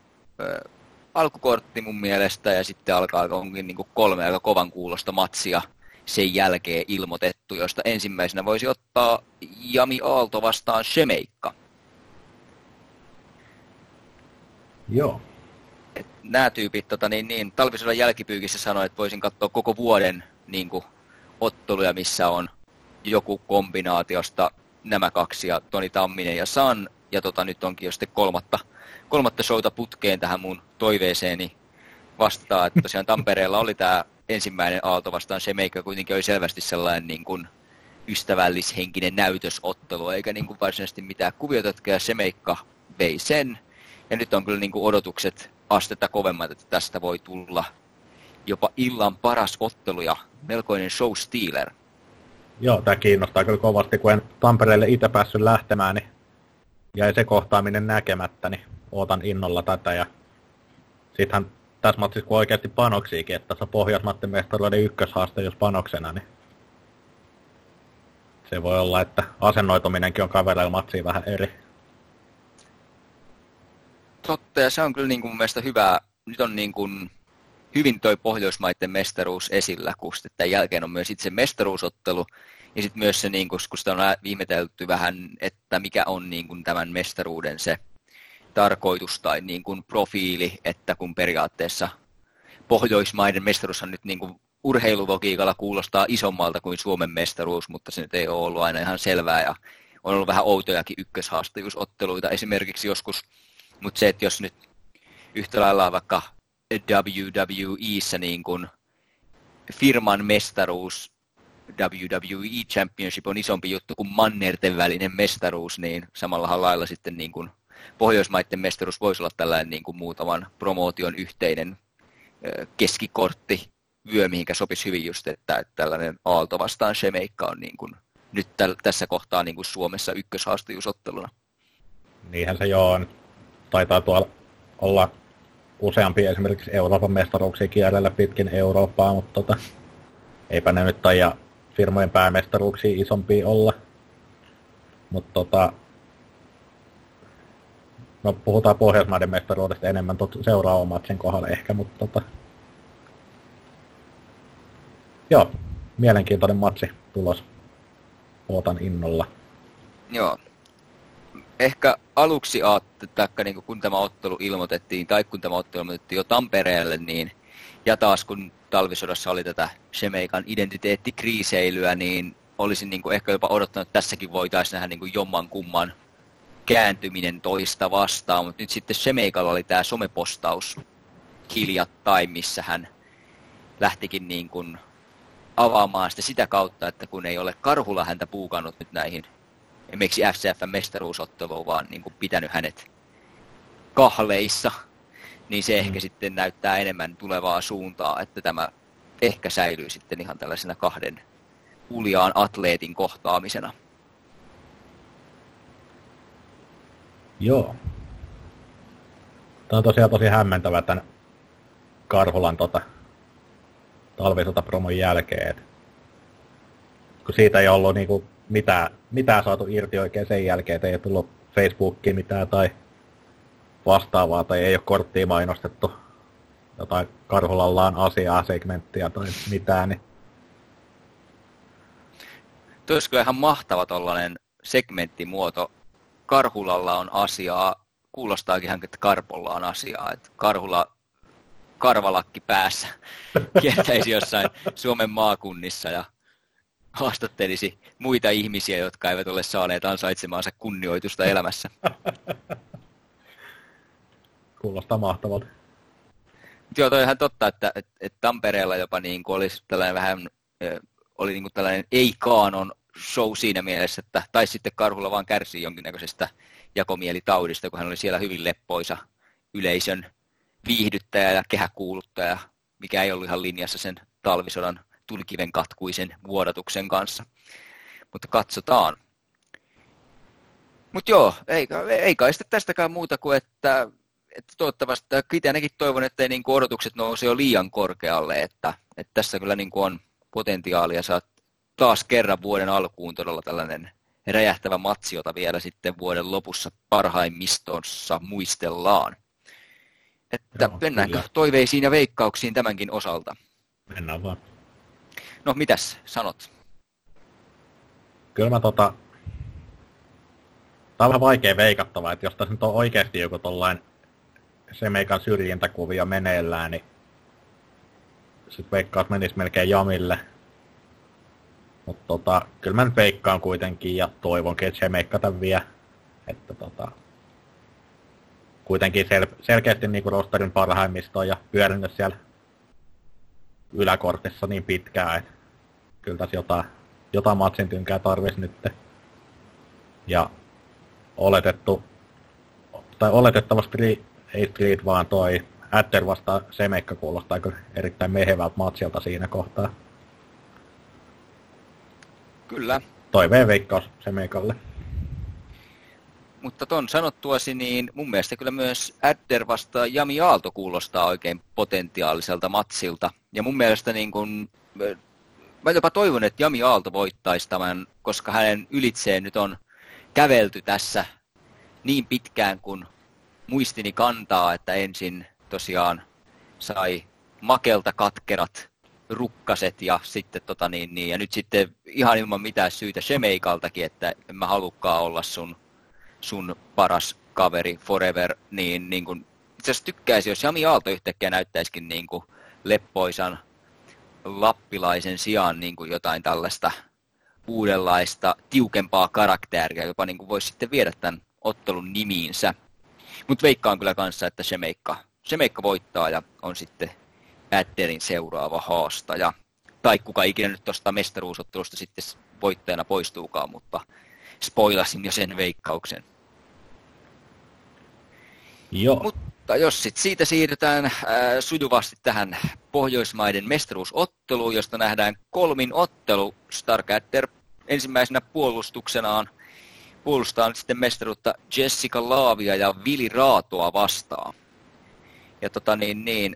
alkukortti mun mielestä ja sitten alkaa onkin niin kolme aika kovan kuulosta matsia sen jälkeen ilmoitettu, josta ensimmäisenä voisi ottaa Jami Aalto vastaan Shemeikka. Joo nämä tyypit tota, niin, niin, talvisodan jälkipyykissä sanoi, että voisin katsoa koko vuoden niin kuin, otteluja, missä on joku kombinaatiosta nämä kaksi ja Toni Tamminen ja San. Ja tota, nyt onkin jo sitten kolmatta, kolmatta showta putkeen tähän mun toiveeseeni vastaa, että tosiaan Tampereella oli tämä ensimmäinen aalto vastaan se meikä kuitenkin oli selvästi sellainen niin kuin ystävällishenkinen näytösottelu, eikä niin kuin varsinaisesti mitään kuviota, ja se meikka vei sen. Ja nyt on kyllä niin kuin odotukset astetta kovemmat, että tästä voi tulla jopa illan paras ottelu ja melkoinen show stealer. Joo, tämä kiinnostaa kyllä kovasti, kun en Tampereelle itse päässyt lähtemään, niin jäi se kohtaaminen näkemättä, niin ootan innolla tätä. Ja sittenhän tässä matsissa kun oikeasti panoksiikin, että tässä Pohjoismatten mestaruuden ykköshaaste, jos panoksena, niin se voi olla, että asennoituminenkin on kavereilla matsiin vähän eri totta, ja se on kyllä niin kuin mun mielestä hyvä. Nyt on niin kuin hyvin toi Pohjoismaiden mestaruus esillä, kun sitten jälkeen on myös itse mestaruusottelu, ja sitten myös se, niin kuin, kun sitä on viimetelty vähän, että mikä on niin kuin tämän mestaruuden se tarkoitus tai niin kuin profiili, että kun periaatteessa Pohjoismaiden mestaruushan nyt niin kuin urheilulogiikalla kuulostaa isommalta kuin Suomen mestaruus, mutta se nyt ei ole ollut aina ihan selvää ja on ollut vähän outojakin ykköshaastajuusotteluita. Esimerkiksi joskus mutta se, että jos nyt yhtä lailla vaikka WWEissä niin kuin firman mestaruus WWE Championship on isompi juttu kuin mannerten välinen mestaruus, niin samalla lailla sitten niin kuin Pohjoismaiden mestaruus voisi olla tällainen niin kuin muutaman promootion yhteinen keskikortti vyö, mihinkä sopisi hyvin just, että, että tällainen Aalto vastaan Shemeikka on niin kuin, nyt täl, tässä kohtaa niin kuin Suomessa ykköshaastajuusotteluna. Niinhän se joo on taitaa tuolla olla useampi esimerkiksi Euroopan mestaruuksia kierrellä pitkin Eurooppaa, mutta tota, eipä ne nyt taida firmojen päämestaruuksia isompia olla. Mutta tota, no puhutaan Pohjoismaiden mestaruudesta enemmän tot, seuraavan matsin kohdalla ehkä, mutta tota, joo, mielenkiintoinen matsi tulos. Ootan innolla. Joo, ehkä aluksi ajattelin, että niin kun tämä ottelu ilmoitettiin, tai kun tämä ottelu ilmoitettiin jo Tampereelle, niin ja taas kun talvisodassa oli tätä Shemeikan identiteettikriiseilyä, niin olisin niin ehkä jopa odottanut, että tässäkin voitaisiin nähdä niin jomman kumman kääntyminen toista vastaan, mutta nyt sitten Shemeikalla oli tämä somepostaus hiljattain, missä hän lähtikin niin kuin avaamaan sitä sitä kautta, että kun ei ole Karhula häntä puukannut nyt näihin esimerkiksi FCFn mestaruusotteluun, vaan niin kuin pitänyt hänet kahleissa, niin se ehkä mm. sitten näyttää enemmän tulevaa suuntaa, että tämä ehkä säilyy sitten ihan tällaisena kahden uljaan atleetin kohtaamisena. Joo. Tämä on tosiaan tosi hämmentävä tämän Karhulan tota, talvisotapromon jälkeen. Et kun siitä ei ollut niinku mitään, mitään saatu irti oikein sen jälkeen, että ei ole tullut Facebookiin mitään tai vastaavaa, tai ei ole korttia mainostettu jotain Karhulallaan asiaa, segmenttiä tai mitään, niin Tuo olisi kyllä ihan mahtava tuollainen segmenttimuoto. Karhulalla on asiaa, kuulostaakin ihan, että Karpolla on asiaa. Että Karhula karvalakki päässä kiertäisi jossain Suomen maakunnissa ja haastattelisi muita ihmisiä, jotka eivät ole saaneet ansaitsemaansa kunnioitusta elämässä. Kuulostaa mahtavalta. Joo, toi ihan totta, että, että, että Tampereella jopa niin kuin olisi tällainen vähän, oli niin kuin tällainen ei-kaanon show siinä mielessä, että tai sitten Karhulla vaan kärsii jonkinnäköisestä jakomielitaudista, kun hän oli siellä hyvin leppoisa yleisön viihdyttäjä ja kehäkuuluttaja, mikä ei ollut ihan linjassa sen talvisodan tulikiven katkuisen vuodatuksen kanssa. Mutta katsotaan. Mutta joo, ei, ei kai sitten tästäkään muuta kuin, että, että toivottavasti, itse ainakin toivon, että ei niin odotukset nouse jo liian korkealle, että, että tässä kyllä niin on potentiaalia saat taas kerran vuoden alkuun todella tällainen räjähtävä matsi, jota vielä sitten vuoden lopussa parhaimmistossa muistellaan. Että Joo, mennäänkö kyllä. toiveisiin ja veikkauksiin tämänkin osalta? Mennään vaan. No mitäs sanot? Kyllä mä tota... Tää on vähän vaikea veikattava, että jos tässä nyt on oikeasti joku tollain meikan syrjintäkuvia meneillään, niin sit veikkaus menisi melkein jamille. Mutta tota, kyllä mä nyt veikkaan kuitenkin ja toivonkin, että se meikka tämän vie. Että tota, kuitenkin sel- selkeästi niin kuin rosterin parhaimmistoon ja pyörinyt siellä yläkortissa niin pitkään, että kyllä tässä jotain, jotain matsin tynkää tarvisi nyt. Ja oletettu, tai oletettavasti ei Street, vaan toi Adder vastaan Semeikka kuulostaa erittäin mehevältä matsilta siinä kohtaa. Kyllä. Toiveen veikkaus Semeikalle. Mutta ton sanottuasi, niin mun mielestä kyllä myös Adder vastaan Jami Aalto kuulostaa oikein potentiaaliselta matsilta. Ja mun mielestä niin kun, mä jopa toivon, että Jami Aalto voittaisi tämän, koska hänen ylitseen nyt on kävelty tässä niin pitkään kuin muistini kantaa, että ensin tosiaan sai makelta katkerat rukkaset ja sitten tota niin, niin, ja nyt sitten ihan ilman mitään syytä Shemeikaltakin, että en mä halukkaan olla sun, sun paras kaveri forever, niin, niin kun, itse asiassa tykkäisi, jos Jami Aalto yhtäkkiä näyttäisikin niin kuin leppoisan lappilaisen sijaan niin kuin jotain tällaista uudenlaista, tiukempaa karakteria, jopa niin kuin voisi sitten viedä tämän ottelun nimiinsä. Mutta veikkaan kyllä kanssa, että Shemeikka, Shemeikka voittaa ja on sitten Adderin seuraava haastaja. Tai kuka ikinä nyt tuosta mestaruusottelusta sitten voittajana poistuukaan, mutta spoilasin jo sen veikkauksen. Joo. Mutta jos sit siitä siirrytään äh, sujuvasti tähän Pohjoismaiden mestaruusotteluun, josta nähdään kolmin ottelu. Starkadder ensimmäisenä puolustuksenaan puolustaa sitten mestaruutta Jessica Laavia ja Vili Raatoa vastaan. Ja tota niin, niin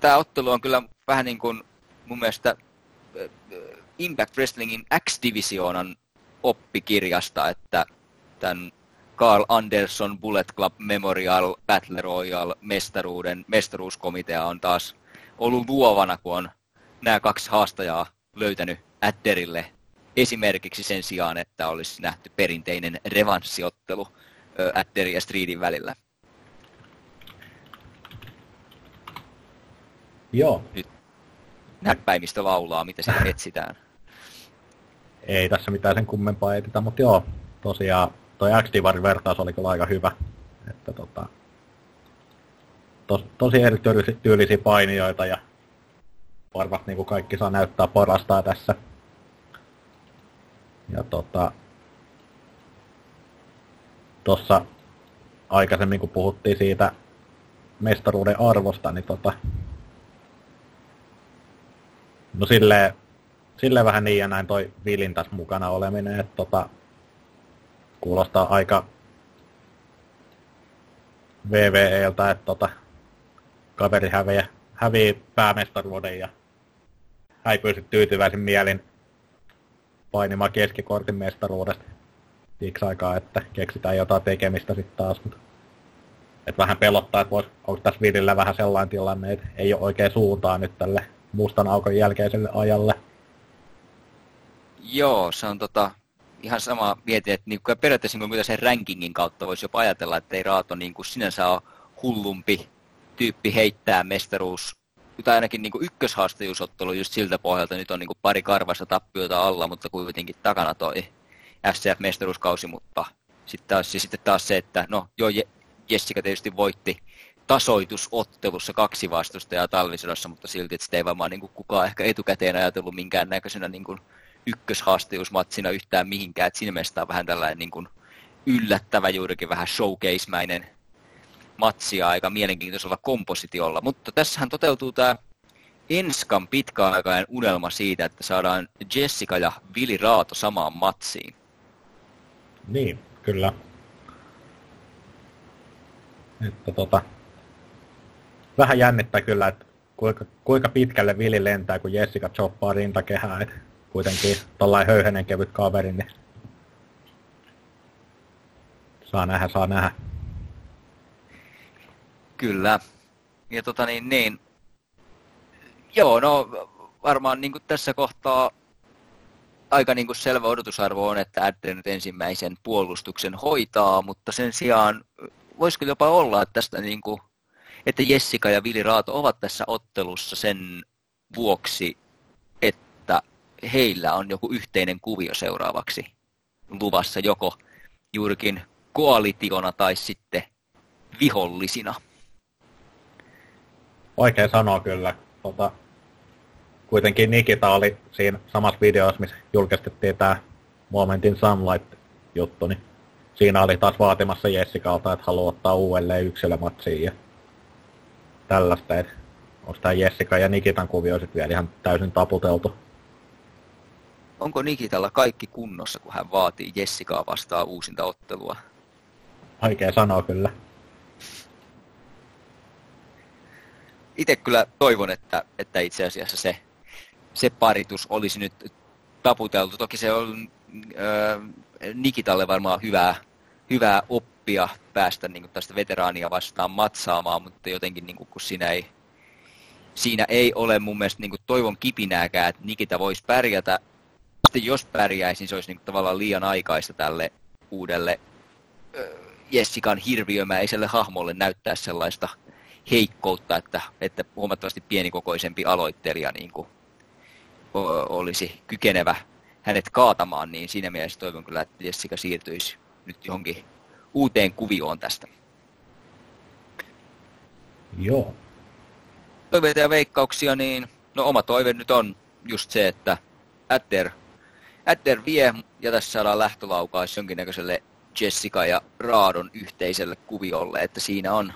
tämä ottelu on kyllä vähän niin kuin mun mielestä äh, Impact Wrestlingin X-divisioonan oppikirjasta, että tämän Carl Anderson Bullet Club Memorial Battle Royale mestaruuden, mestaruuskomitea on taas ollut luovana, kun on nämä kaksi haastajaa löytänyt Adderille esimerkiksi sen sijaan, että olisi nähty perinteinen revanssiottelu Adder ja Streetin välillä. Joo. Nyt näppäimistö laulaa, mitä siellä etsitään. Ei tässä mitään sen kummempaa etitä, mutta joo, tosiaan toi x vertaus oli kyllä aika hyvä. Että tota, tos, tosi erityylisiä painijoita ja varmasti niin kuin kaikki saa näyttää parastaa tässä. Ja tota, tuossa aikaisemmin kun puhuttiin siitä mestaruuden arvosta, niin tota, no silleen, silleen vähän niin ja näin toi Vilin tässä mukana oleminen, että tota, kuulostaa aika VVEltä, että tota, kaveri häviää, hävii päämestaruuden ja häipyy sitten tyytyväisin mielin painimaan keskikortin mestaruudesta siksi aikaa, että keksitään jotain tekemistä sitten taas. Mutta et vähän pelottaa, että vois, onko tässä Vilillä vähän sellainen tilanne, että ei ole oikein suuntaa nyt tälle mustan aukon jälkeiselle ajalle. Joo, se on tota, ihan sama mietin, että niin kuin periaatteessa niin kuin sen rankingin kautta voisi jopa ajatella, että ei Raato niin kuin sinänsä ole hullumpi tyyppi heittää mestaruus, tai ainakin niin kuin ykköshaastajuusottelu just siltä pohjalta. Nyt on niin kuin pari karvasta tappiota alla, mutta kuitenkin takana toi FCF-mestaruuskausi, mutta sitten taas, sitten taas se, että no joo, Jessica tietysti voitti tasoitusottelussa kaksi vastustajaa talvisodassa, mutta silti että sitä ei varmaan niin kuin kukaan ehkä etukäteen ajatellut minkäännäköisenä niin kuin ykköshaastajuusmatsina yhtään mihinkään. Et siinä mielessä on vähän tällainen niin kuin yllättävä juurikin vähän showcase-mäinen matsia aika mielenkiintoisella kompositiolla. Mutta tässähän toteutuu tämä Enskan pitkäaikainen unelma siitä, että saadaan Jessica ja Vili Raato samaan matsiin. Niin, kyllä. Että tota, vähän jännittää kyllä, että kuinka, kuinka pitkälle Vili lentää, kun Jessica choppaa rintakehää. Että kuitenkin tällainen höyhenen kevyt kaveri, niin saa nähdä, saa nähdä. Kyllä. Ja tota niin, niin. Joo, no varmaan niin kuin tässä kohtaa aika niin kuin selvä odotusarvo on, että Adder nyt ensimmäisen puolustuksen hoitaa, mutta sen sijaan voisiko jopa olla, että tästä niin kuin, että Jessica ja Vili Raato ovat tässä ottelussa sen vuoksi, heillä on joku yhteinen kuvio seuraavaksi luvassa joko juurikin koalitiona tai sitten vihollisina. Oikein sanoa kyllä. Tota, kuitenkin Nikita oli siinä samassa videossa, missä julkistettiin tämä Momentin Sunlight-juttu, niin siinä oli taas vaatimassa Jessikalta, että haluaa ottaa uudelleen yksilömatsiin ja tällaista. Onko tämä Jessica ja Nikitan kuvio sitten vielä ihan täysin taputeltu? Onko Nikitalla kaikki kunnossa, kun hän vaatii Jessicaa vastaan uusinta ottelua? Oikein sanoa kyllä. itse kyllä toivon, että, että itse asiassa se, se paritus olisi nyt taputeltu. Toki se on äh, Nikitalle varmaan hyvää, hyvää oppia päästä niin tästä veteraania vastaan matsaamaan, mutta jotenkin niin kuin, kun siinä ei, siinä ei ole mun mielestä niin toivon kipinääkään, että Nikita voisi pärjätä. Sitten jos pärjäisi, niin se olisi niin kuin, tavallaan liian aikaista tälle uudelle äh, Jessikan hirviömäiselle hahmolle näyttää sellaista heikkoutta, että, että huomattavasti pienikokoisempi aloittelija niin kuin, olisi kykenevä hänet kaatamaan, niin siinä mielessä toivon kyllä, että Jessica siirtyisi nyt johonkin uuteen kuvioon tästä. Joo. Toiveita ja veikkauksia, niin no oma toive nyt on just se, että Adder, Adder vie ja tässä saadaan lähtölaukaus jonkinnäköiselle Jessica ja Raadon yhteiselle kuviolle, että siinä on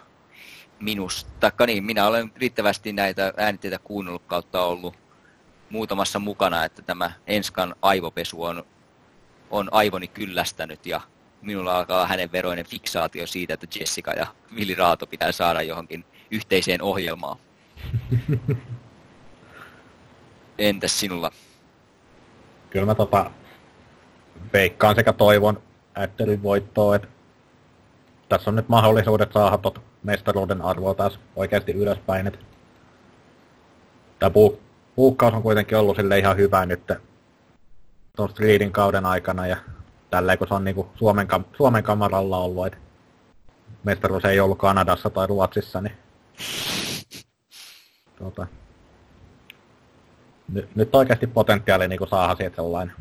minusta, taikka niin, minä olen riittävästi näitä äänitteitä kuunnellut kautta ollut muutamassa mukana, että tämä Enskan aivopesu on, on aivoni kyllästänyt ja minulla alkaa hänen veroinen fiksaatio siitä, että Jessica ja Vili Raato pitää saada johonkin yhteiseen ohjelmaan. Entäs sinulla? Kyllä mä tota, veikkaan sekä toivon Ätterin voittoa, että tässä on nyt mahdollisuudet saada tot mestaruuden arvoa taas oikeasti ylöspäin. Et tämä puu, puukkaus on kuitenkin ollut sille ihan hyvä nyt tuon Streetin kauden aikana ja tälleen, kun se on niinku Suomen, kam- Suomen kamaralla ollut, että mestaruus ei ollut Kanadassa tai Ruotsissa, niin tuota, nyt, nyt oikeasti potentiaali niin saada siitä sellainen,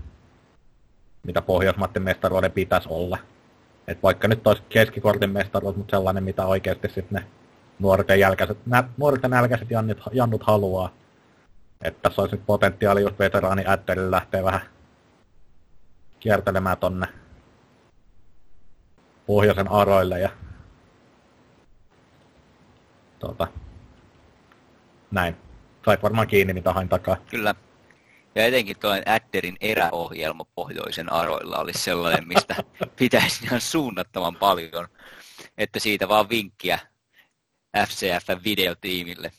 mitä Pohjoismaiden mestaruuden pitäisi olla. Et vaikka nyt olisi keskikortin mestaruus, mutta sellainen, mitä oikeasti sitten ne nuorten, jälkäiset, nä, nuorten nälkäiset jannut, jannut haluaa. Että tässä olisi nyt potentiaali just veteraani Ätterille lähtee vähän kiertelemään tonne pohjoisen aroille ja tuota, näin. Sait varmaan kiinni, mitä hain takaa. Kyllä. Ja etenkin tuo Adderin eräohjelma pohjoisen aroilla olisi sellainen, mistä pitäisi ihan suunnattoman paljon. Että siitä vaan vinkkiä FCFn videotiimille.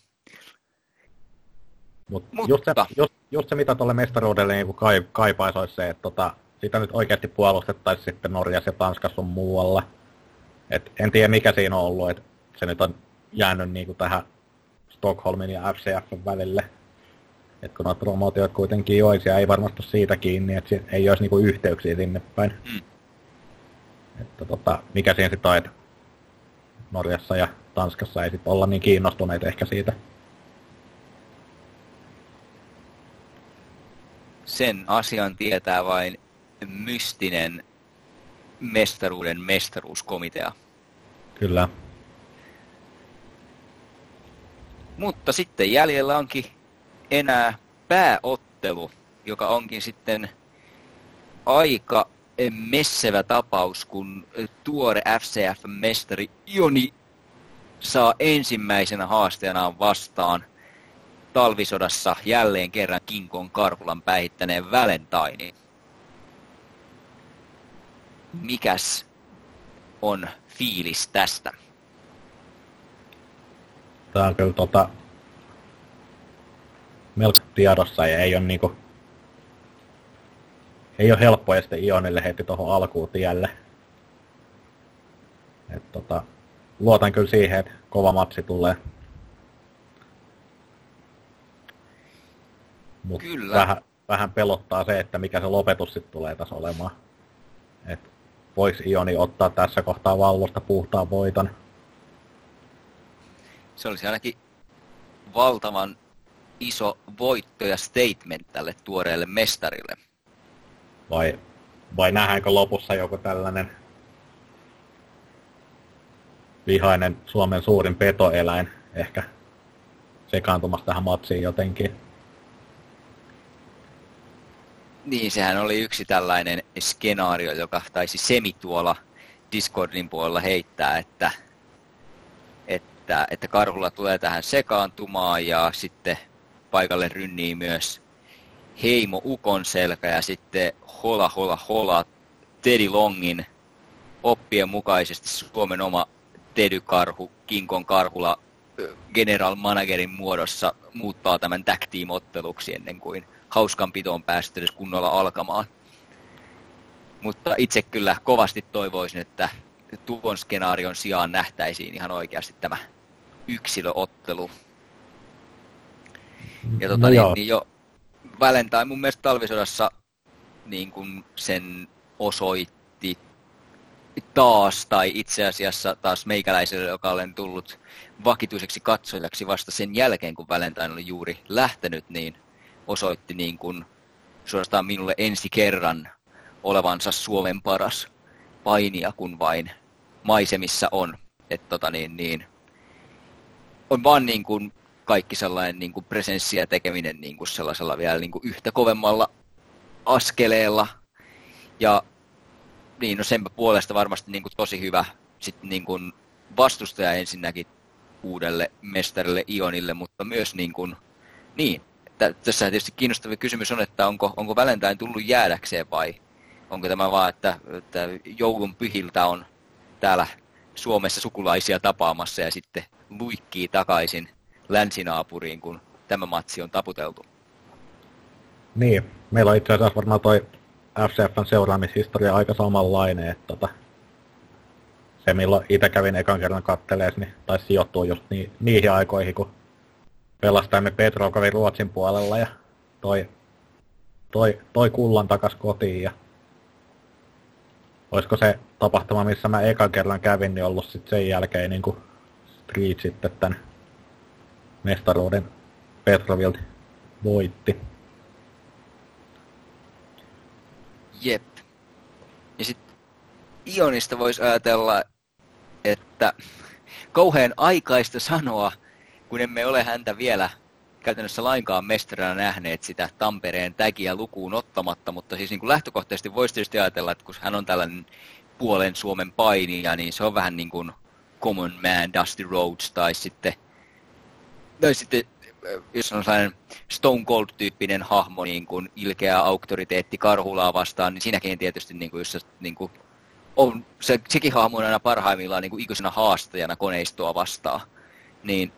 Mut Mutta just se, just, just se, mitä tuolle mestaruudelle niin kaipaisi, olisi se, että tota, sitä nyt oikeasti puolustettaisiin sitten Norjassa ja Tanskassa on muualla. Et en tiedä mikä siinä on ollut, että se nyt on jäänyt niin kuin tähän Stockholmin ja FCFn välille. Et kun noita promotioita kuitenkin olisi, ja ei varmasti siitä kiinni, että ei olisi niinku yhteyksiä sinne päin. Mm. Että tota, mikä siinä sitten on, että Norjassa ja Tanskassa ei sitten olla niin kiinnostuneita ehkä siitä. Sen asian tietää vain mystinen mestaruuden mestaruuskomitea. Kyllä. Mutta sitten jäljellä onkin enää pääottelu, joka onkin sitten aika messevä tapaus, kun tuore FCF-mestari Joni saa ensimmäisenä haasteenaan vastaan talvisodassa jälleen kerran Kinkon Karhulan päihittäneen Valentine. Mikäs on fiilis tästä? Tämä on kyllä tota, melko tiedossa ja ei ole niinku, ei ole helppoa sitten Ionille heti tuohon alkuun tielle. Et tota, luotan kyllä siihen, että kova matsi tulee. Mut kyllä. Vähän, vähän pelottaa se, että mikä se lopetus sitten tulee tässä olemaan. Et voiko Ioni ottaa tässä kohtaa valvosta puhtaan voiton? Se olisi ainakin valtavan iso voitto ja statement tälle tuoreelle mestarille. Vai, vai nähdäänkö lopussa joku tällainen vihainen Suomen suurin petoeläin ehkä sekaantumassa tähän matsiin jotenkin? Niin, sehän oli yksi tällainen skenaario, joka taisi Semi tuolla Discordin puolella heittää, että, että, että Karhulla tulee tähän sekaantumaan ja sitten paikalle rynnii myös Heimo Ukon selkä ja sitten Hola Hola Hola Teddy Longin oppien mukaisesti Suomen oma Tedy Karhu, Kinkon Karhula general managerin muodossa muuttaa tämän tag team otteluksi ennen kuin hauskanpitoon päästä edes kunnolla alkamaan. Mutta itse kyllä kovasti toivoisin, että tuon skenaarion sijaan nähtäisiin ihan oikeasti tämä yksilöottelu ja tota, no niin, niin jo Valentine mun mielestä talvisodassa niin kuin sen osoitti taas, tai itse asiassa taas meikäläiselle, joka olen tullut vakituiseksi katsojaksi vasta sen jälkeen, kun Valentine oli juuri lähtenyt, niin osoitti niin kuin suorastaan minulle ensi kerran olevansa Suomen paras painija, kun vain maisemissa on. Et tota niin, niin, on vaan niin kuin kaikki sellainen niin kuin presenssi ja tekeminen niin kuin sellaisella vielä niin kuin yhtä kovemmalla askeleella. Ja niin, no senpä puolesta varmasti niin kuin tosi hyvä sitten niin kuin vastustaja ensinnäkin uudelle mestarille Ionille, mutta myös niin kuin, niin, tässä tietysti kiinnostava kysymys on, että onko, onko Valentine tullut jäädäkseen vai onko tämä vaan, että, että joulun pyhiltä on täällä Suomessa sukulaisia tapaamassa ja sitten luikkii takaisin länsinaapuriin, kun tämä matsi on taputeltu. Niin, meillä on itse asiassa varmaan toi FCFn seuraamishistoria aika samanlainen, että tota, se milloin itse kävin ekan kerran kattelees, niin taisi sijoittua just ni, niihin aikoihin, kun pelastajamme Petro kävi Ruotsin puolella ja toi toi, toi kullan takas kotiin ja olisiko se tapahtuma, missä mä ekan kerran kävin, niin ollut sitten sen jälkeen niin Street sitten tämän mestaruuden Petrovilta voitti. Jep. Ja sitten Ionista voisi ajatella, että kauhean aikaista sanoa, kun emme ole häntä vielä käytännössä lainkaan mestarina nähneet sitä Tampereen tägiä lukuun ottamatta, mutta siis niin kuin lähtökohtaisesti voisi tietysti ajatella, että kun hän on tällainen puolen Suomen painija, niin se on vähän niin kuin Common Man, Dusty Rhodes tai sitten, tai sitten jos on sellainen Stone Cold-tyyppinen hahmo, niin kuin ilkeä auktoriteetti Karhulaa vastaan, niin siinäkin tietysti, niin kuin, jos se, niin kuin, on, se, sekin hahmo on aina parhaimmillaan niin kuin ikuisena haastajana koneistoa vastaan. Niin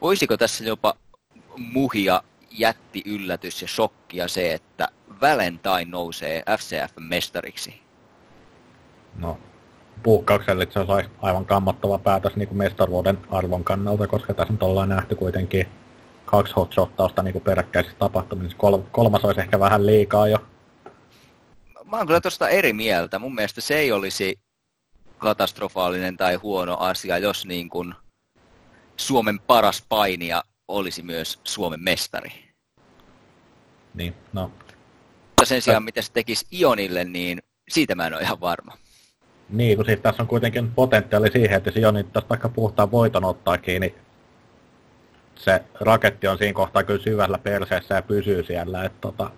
voisiko tässä jopa muhia jätti yllätys ja shokkia se, että Valentine nousee FCF-mestariksi? No, puukkaukselle se olisi aivan kammottava päätös niin kuin mestaruuden arvon kannalta, koska tässä nyt ollaan nähty kuitenkin kaksi hotshottausta niin peräkkäisissä tapahtumissa. Kol- kolmas olisi ehkä vähän liikaa jo. Mä oon kyllä tuosta eri mieltä. Mun mielestä se ei olisi katastrofaalinen tai huono asia, jos niin kuin Suomen paras painija olisi myös Suomen mestari. Niin, no. Mutta sen sijaan, mitä se tekisi Ionille, niin siitä mä en ole ihan varma. Niin, kun siis tässä on kuitenkin potentiaali siihen, että jos Ioni tästä vaikka puhtaan voiton ottaa kiinni, se raketti on siinä kohtaa kyllä syvällä perseessä ja pysyy siellä, että tota,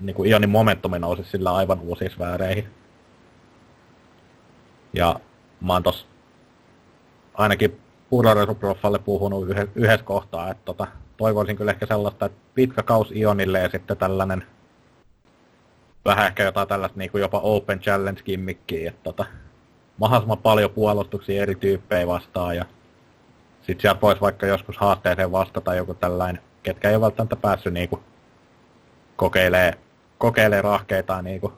niin kuin Ionin momentumi nousi sillä aivan uusiin sfääreihin. Ja mä oon tossa ainakin Pudoresuproffalle puhunut yhdessä kohtaa, että tota, toivoisin kyllä ehkä sellaista, että pitkä kaus Ionille ja sitten tällainen vähän ehkä jotain tällaista niin kuin jopa Open Challenge-kimmikkiä, että tota, mahdollisimman paljon puolustuksia eri tyyppejä vastaan ja sitten sieltä voisi vaikka joskus haasteeseen vastata joku tällainen, ketkä ei ole välttämättä päässyt niinku kokeilee, kokeilee rahkeita niinku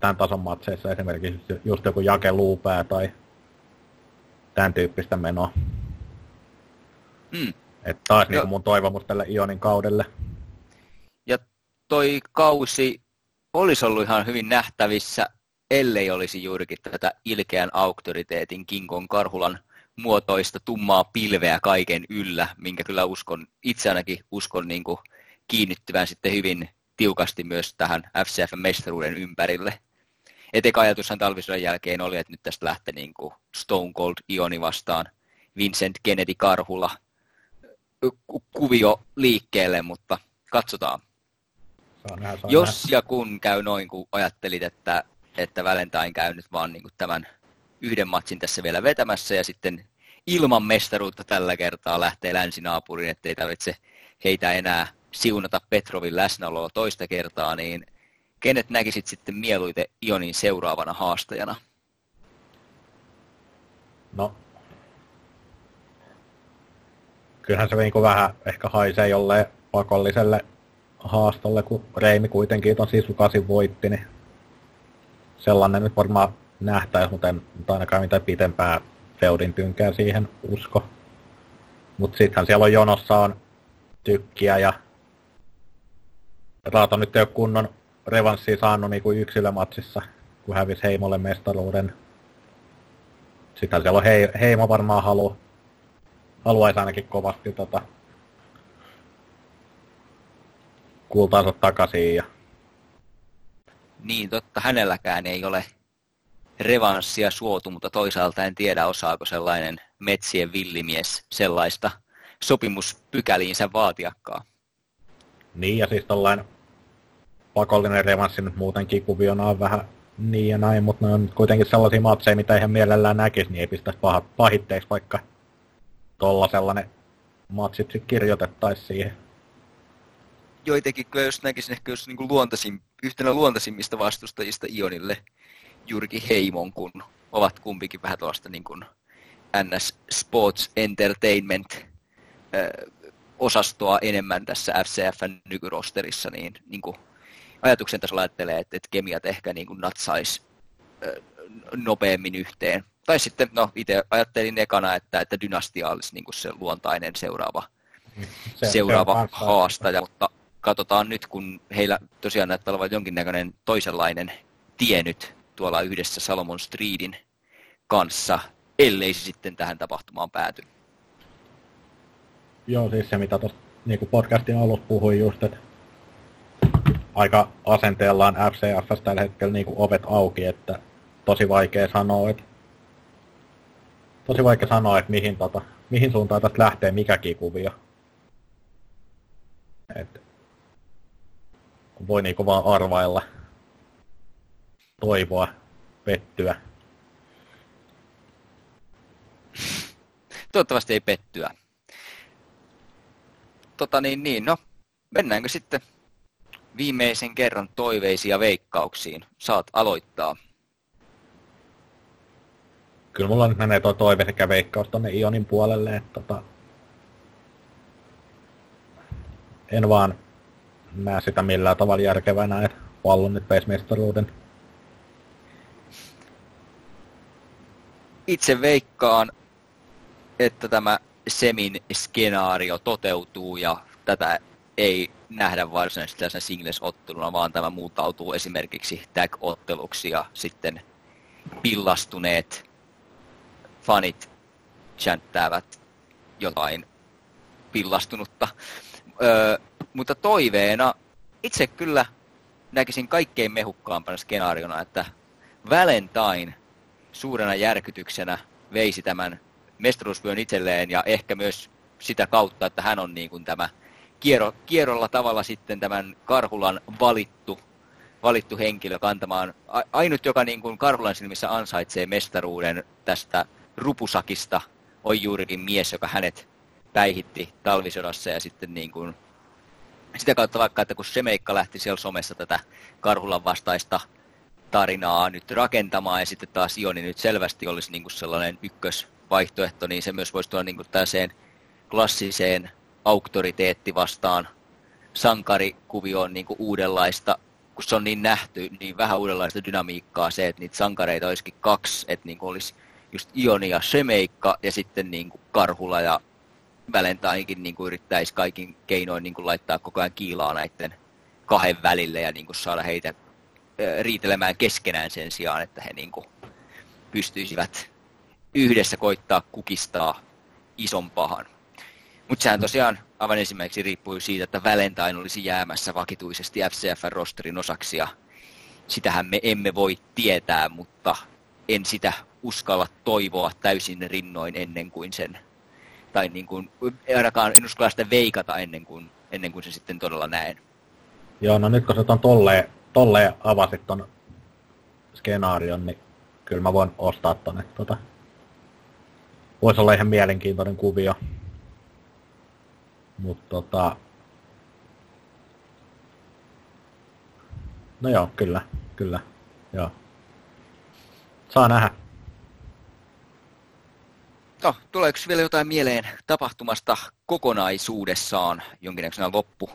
tämän tason matseissa, esimerkiksi just joku Jake Luupää tai tämän tyyppistä menoa. Mm. Että taas niin mun toivomus tälle Ionin kaudelle. Ja toi kausi olisi ollut ihan hyvin nähtävissä, ellei olisi juurikin tätä ilkeän auktoriteetin Kinkon Karhulan muotoista tummaa pilveä kaiken yllä, minkä kyllä uskon, itse ainakin uskon niin kuin kiinnittyvän sitten hyvin tiukasti myös tähän FCF-mestaruuden ympärille. Et eka ajatushan talvisodan jälkeen oli, että nyt tästä lähtee niin kuin Stone Cold Ioni vastaan Vincent Kennedy Karhula kuvio liikkeelle, mutta katsotaan. Nähdä, Jos nähdä. ja kun käy noin, kun ajattelit, että, että Valentine käy nyt vaan niin tämän yhden matsin tässä vielä vetämässä ja sitten ilman mestaruutta tällä kertaa lähtee länsinaapuriin, ettei tarvitse heitä enää siunata Petrovin läsnäoloa toista kertaa, niin kenet näkisit sitten mieluiten Ionin seuraavana haastajana? No, kyllähän se niin vähän ehkä haisee jolleen pakolliselle haastolle, kun Reimi kuitenkin ton sisukasin voitti, niin sellainen nyt varmaan nähtäisi, mutta en ainakaan mitään pitempää Feudin tynkää siihen usko. Mutta sittenhän siellä on jonossa on tykkiä ja Raato nyt ole kunnon revanssia saanut niin kuin yksilömatsissa, kun hävisi Heimolle mestaruuden. Sittenhän siellä on hei, Heimo varmaan halu, haluaisi ainakin kovasti tota, kultaansa takaisin. Ja... Niin, totta. Hänelläkään ei ole revanssia suotu, mutta toisaalta en tiedä, osaako sellainen metsien villimies sellaista sopimuspykäliinsä vaatiakaan. Niin, ja siis tällainen pakollinen revanssi nyt muutenkin kuviona on vähän niin ja näin, mutta ne on kuitenkin sellaisia matseja, mitä ihan mielellään näkisi, niin ei pistäisi pahat, pahitteeksi, vaikka tolla sellainen matsit sitten kirjoitettaisiin siihen. Joitakin kyllä jos näkisin ehkä jos niin luontaisin, yhtenä luontaisimmista vastustajista Ionille juurikin Heimon, kun ovat kumpikin vähän tuosta niin kuin NS Sports Entertainment osastoa enemmän tässä FCFn nykyrosterissa, niin, niin kuin ajatuksen tasolla ajattelee, että, että kemiat ehkä niin kuin natsaisi nopeammin yhteen. Tai sitten, no itse ajattelin ekana, että, että dynastia olisi niin kuin se luontainen seuraava, se, seuraava se haastaja, mutta katsotaan nyt, kun heillä tosiaan näyttää olevan jonkinnäköinen toisenlainen tie nyt tuolla yhdessä Salomon Streetin kanssa, ellei se sitten tähän tapahtumaan pääty. Joo, siis se mitä tuossa niin podcastin alussa puhuin just, että aika asenteellaan FCFS tällä hetkellä niin kuin ovet auki, että tosi vaikea sanoa, että tosi vaikea sanoa, että mihin, tota, mihin suuntaan tästä lähtee mikäkin kuvio. Et voi niinku vaan arvailla, toivoa, pettyä. Toivottavasti ei pettyä. Tota niin, niin, no, mennäänkö sitten viimeisen kerran toiveisia veikkauksiin? Saat aloittaa. Kyllä mulla nyt menee tuo toive sekä veikkaus tonne Ionin puolelle, että tota, en vaan näe sitä millään tavalla järkevänä, että pallon nyt peismestaruuden. Itse veikkaan, että tämä Semin skenaario toteutuu ja tätä ei nähdä varsinaisesti tässä singles-otteluna, vaan tämä muutautuu esimerkiksi tag-otteluksi ja sitten pillastuneet fanit chanttäävät jotain pillastunutta. Öö, mutta toiveena itse kyllä näkisin kaikkein mehukkaampana skenaariona, että Valentine suurena järkytyksenä veisi tämän mestaruusvyön itselleen ja ehkä myös sitä kautta, että hän on niin kuin tämä kierro, kierrolla tavalla sitten tämän Karhulan valittu, valittu henkilö kantamaan. Ainut, joka niin kuin Karhulan silmissä ansaitsee mestaruuden tästä rupusakista, on juurikin mies, joka hänet päihitti talvisodassa ja sitten niin kuin sitä kautta vaikka, että kun Semeikka lähti siellä somessa tätä Karhulan vastaista tarinaa nyt rakentamaan ja sitten taas Ioni nyt selvästi olisi niin kuin sellainen ykkösvaihtoehto, niin se myös voisi tuoda niin kuin tällaiseen klassiseen auktoriteetti vastaan sankarikuvioon niin kuin uudenlaista, kun se on niin nähty, niin vähän uudenlaista dynamiikkaa se, että niitä sankareita olisikin kaksi, että niin kuin olisi just Ioni ja Semeikka ja sitten niin kuin Karhula ja Valentinekin niin kuin yrittäisi kaikin keinoin niin kuin laittaa koko ajan kiilaa näiden kahden välille ja niin kuin saada heitä riitelemään keskenään sen sijaan, että he niin kuin pystyisivät yhdessä koittaa kukistaa isompahan. Mutta sehän tosiaan aivan ensimmäiseksi riippuu siitä, että Valentine olisi jäämässä vakituisesti FCF-rosterin osaksi ja sitähän me emme voi tietää, mutta en sitä uskalla toivoa täysin rinnoin ennen kuin sen, tai niin kuin, ainakaan en uskalla sitä veikata ennen kuin, ennen kuin se sitten todella näen. Joo, no nyt kun sä ton tolleen, tolleen avasit ton skenaarion, niin kyllä mä voin ostaa tonne. Tota, voisi olla ihan mielenkiintoinen kuvio. Mutta tota... No joo, kyllä, kyllä, joo. Saa nähdä. No, tuleeko vielä jotain mieleen tapahtumasta kokonaisuudessaan, jonkinnäköisenä loppu,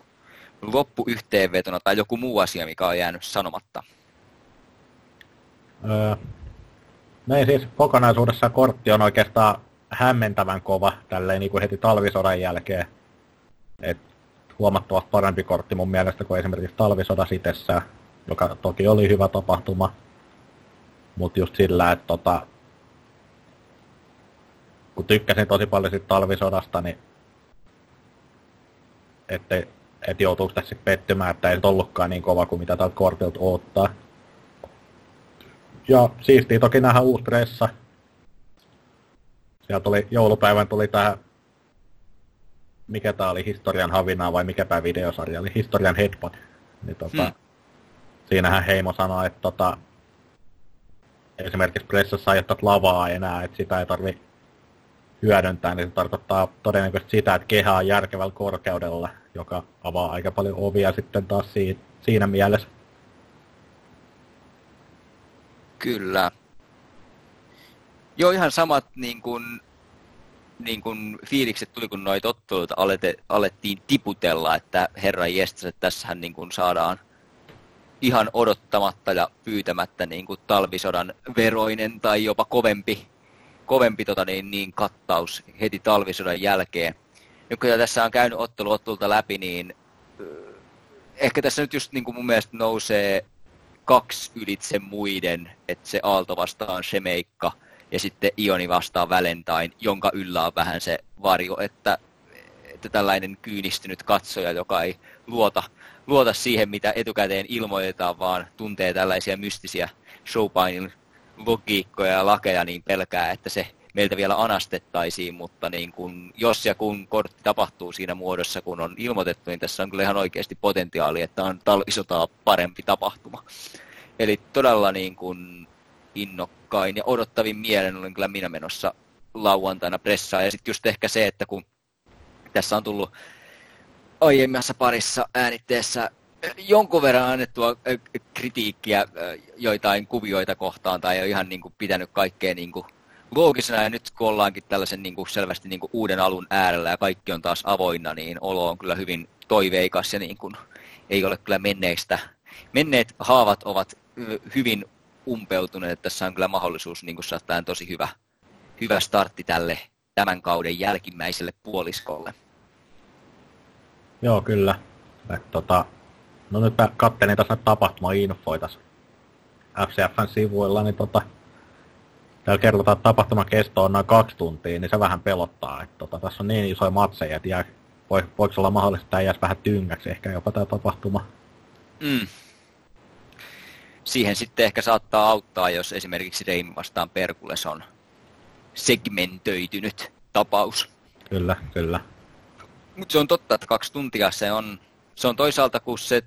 loppuyhteenvetona tai joku muu asia, mikä on jäänyt sanomatta? Öö, no ei siis kokonaisuudessaan kortti on oikeastaan hämmentävän kova tälleen niin kuin heti talvisodan jälkeen. Et huomattavasti parempi kortti mun mielestä kuin esimerkiksi talvisoda itsessään, joka toki oli hyvä tapahtuma. Mutta just sillä, että tota, kun tykkäsin tosi paljon siitä talvisodasta, niin ettei, et joutuuko tässä pettymään, että ei se ollutkaan niin kova kuin mitä tältä kortilta odottaa. Ja siistiä toki nähdä uusi pressa. Sieltä tuli, joulupäivän tuli tää, mikä tää oli, historian havinaa vai mikä tää videosarja oli, historian headbutt. Niin tota, hmm. Siinähän Heimo sanoi, että tota, esimerkiksi pressassa ei lavaa enää, että sitä ei tarvi hyödyntää, niin se tarkoittaa todennäköisesti sitä, että kehä on järkevällä korkeudella, joka avaa aika paljon ovia sitten taas siinä, mielessä. Kyllä. Joo, ihan samat niin kuin, niin kuin fiilikset tuli, kun noita otteluita alettiin tiputella, että herra jestas, että tässähän niin kuin saadaan ihan odottamatta ja pyytämättä niin kuin talvisodan veroinen tai jopa kovempi kovempi tota, niin, niin kattaus heti talvisodan jälkeen. Nyt kun tässä on käynyt ottelu ottelulta läpi, niin ehkä tässä nyt just niin kuin mun mielestä nousee kaksi ylitse muiden, että se Aalto vastaan Shemeikka ja sitten Ioni vastaan Valentine, jonka yllä on vähän se varjo, että, että tällainen kyynistynyt katsoja, joka ei luota, luota siihen, mitä etukäteen ilmoitetaan, vaan tuntee tällaisia mystisiä showpainin logiikkoja ja lakeja, niin pelkää, että se meiltä vielä anastettaisiin, mutta niin kun, jos ja kun kortti tapahtuu siinä muodossa, kun on ilmoitettu, niin tässä on kyllä ihan oikeasti potentiaali, että on talvisotaa parempi tapahtuma. Eli todella niin kun innokkain ja odottavin mielen olin kyllä minä menossa lauantaina pressaan. Ja sitten just ehkä se, että kun tässä on tullut aiemmassa parissa äänitteessä jonkun verran annettua kritiikkiä joitain kuvioita kohtaan tai on ihan niin kuin pitänyt kaikkea niin kuin loogisena ja nyt kun ollaankin tällaisen niin kuin selvästi niin kuin uuden alun äärellä ja kaikki on taas avoinna, niin olo on kyllä hyvin toiveikas ja niin kuin ei ole kyllä menneistä. Menneet haavat ovat hyvin umpeutuneet. Tässä on kyllä mahdollisuus niin kuin saattaa tosi hyvä, hyvä startti tälle tämän kauden jälkimmäiselle puoliskolle. Joo, kyllä. Et, tota, no nyt katselin tässä tapahtuma-infoita FCFn sivuilla, niin tota, täällä kerrotaan, että tapahtuman kesto on noin kaksi tuntia, niin se vähän pelottaa. Että tota, tässä on niin isoja matseja, että jää, voi, voiko olla mahdollista, että jäisi vähän tyngäksi ehkä jopa tämä tapahtuma. Mm. Siihen sitten ehkä saattaa auttaa, jos esimerkiksi Reim vastaan Perkules on segmentöitynyt tapaus. Kyllä, kyllä. Mutta se on totta, että kaksi tuntia se on, se on toisaalta, kun se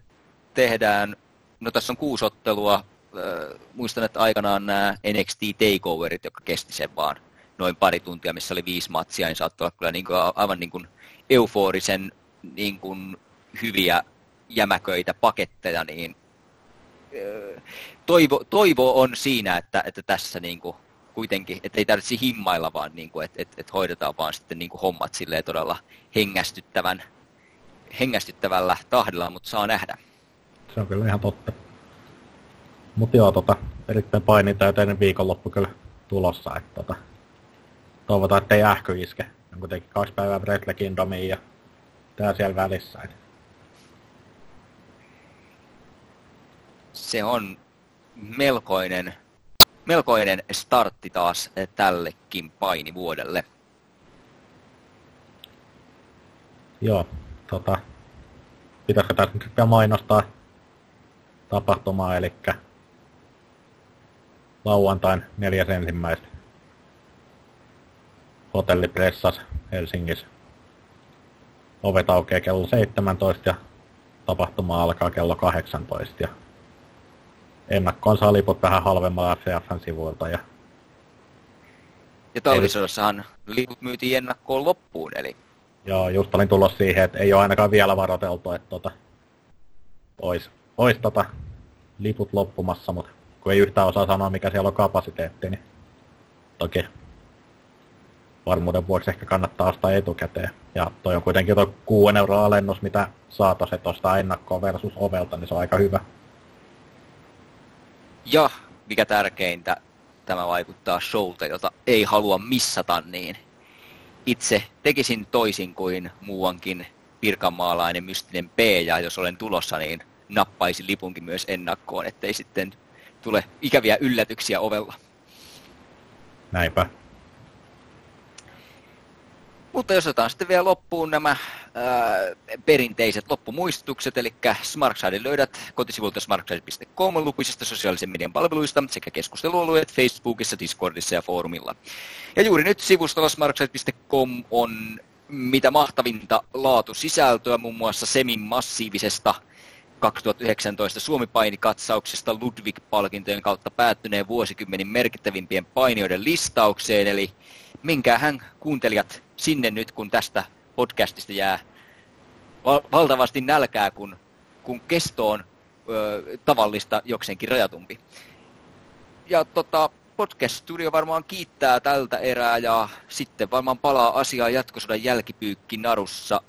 tehdään, no tässä on kuusi ottelua, äh, muistan, että aikanaan nämä NXT Takeoverit, jotka kesti sen vaan noin pari tuntia, missä oli viisi matsia, niin saattoi olla kyllä niin kuin, aivan niin kuin euforisen niin kuin hyviä jämäköitä paketteja, niin äh, toivo, toivo on siinä, että, että tässä niin kuin kuitenkin, että ei tarvitse himmailla, vaan niin kuin, että, että, että hoidetaan vaan sitten niin kuin hommat todella hengästyttävän, hengästyttävällä tahdilla, mutta saa nähdä. Se on kyllä ihan totta. Mutta joo, tota, erittäin painitäyteinen viikonloppu kyllä tulossa, että tota, toivotaan, ettei ähky iske. On kuitenkin kaksi päivää Brettle Kingdomiin ja tää siellä välissä. Et. Se on melkoinen melkoinen startti taas tällekin painivuodelle. Joo, tota, pitäisikö tässä nyt vielä mainostaa tapahtumaa, eli lauantain neljäs ensimmäistä hotellipressas Helsingissä. Ovet aukeaa kello 17 ja tapahtuma alkaa kello 18. Ja ennakkoon saa liput vähän halvemmalla FCFn sivuilta. Ja, ja talvisodassahan liput myytiin ennakkoon loppuun, eli... Joo, just olin tullut siihen, että ei ole ainakaan vielä varoiteltu, että tota, olisi ois tota, liput loppumassa, mutta kun ei yhtään osaa sanoa, mikä siellä on kapasiteetti, niin toki varmuuden vuoksi ehkä kannattaa ostaa etukäteen. Ja toi on kuitenkin tuo 6 euroa alennus, mitä saataisiin ostaa ennakkoon versus ovelta, niin se on aika hyvä. Ja mikä tärkeintä, tämä vaikuttaa showlta, jota ei halua missata, niin itse tekisin toisin kuin muuankin pirkanmaalainen mystinen P, ja jos olen tulossa, niin nappaisin lipunkin myös ennakkoon, ettei sitten tule ikäviä yllätyksiä ovella. Näinpä. Mutta jos otetaan sitten vielä loppuun nämä ää, perinteiset loppumuistutukset, eli Smarkside löydät kotisivulta smarkside.com lukuisista sosiaalisen median palveluista sekä keskustelualueet Facebookissa, Discordissa ja foorumilla. Ja juuri nyt sivustolla smarkside.com on mitä mahtavinta laatusisältöä, muun muassa semin massiivisesta 2019 Suomi-painikatsauksesta Ludwig-palkintojen kautta päättyneen vuosikymmenin merkittävimpien painijoiden listaukseen, eli hän kuuntelijat sinne nyt, kun tästä podcastista jää valtavasti nälkää, kun, kun kesto on ö, tavallista jokseenkin rajatumpi. Ja tota, podcast-studio varmaan kiittää tältä erää ja sitten varmaan palaa asiaa jatkosodan jälkipyykki narussa.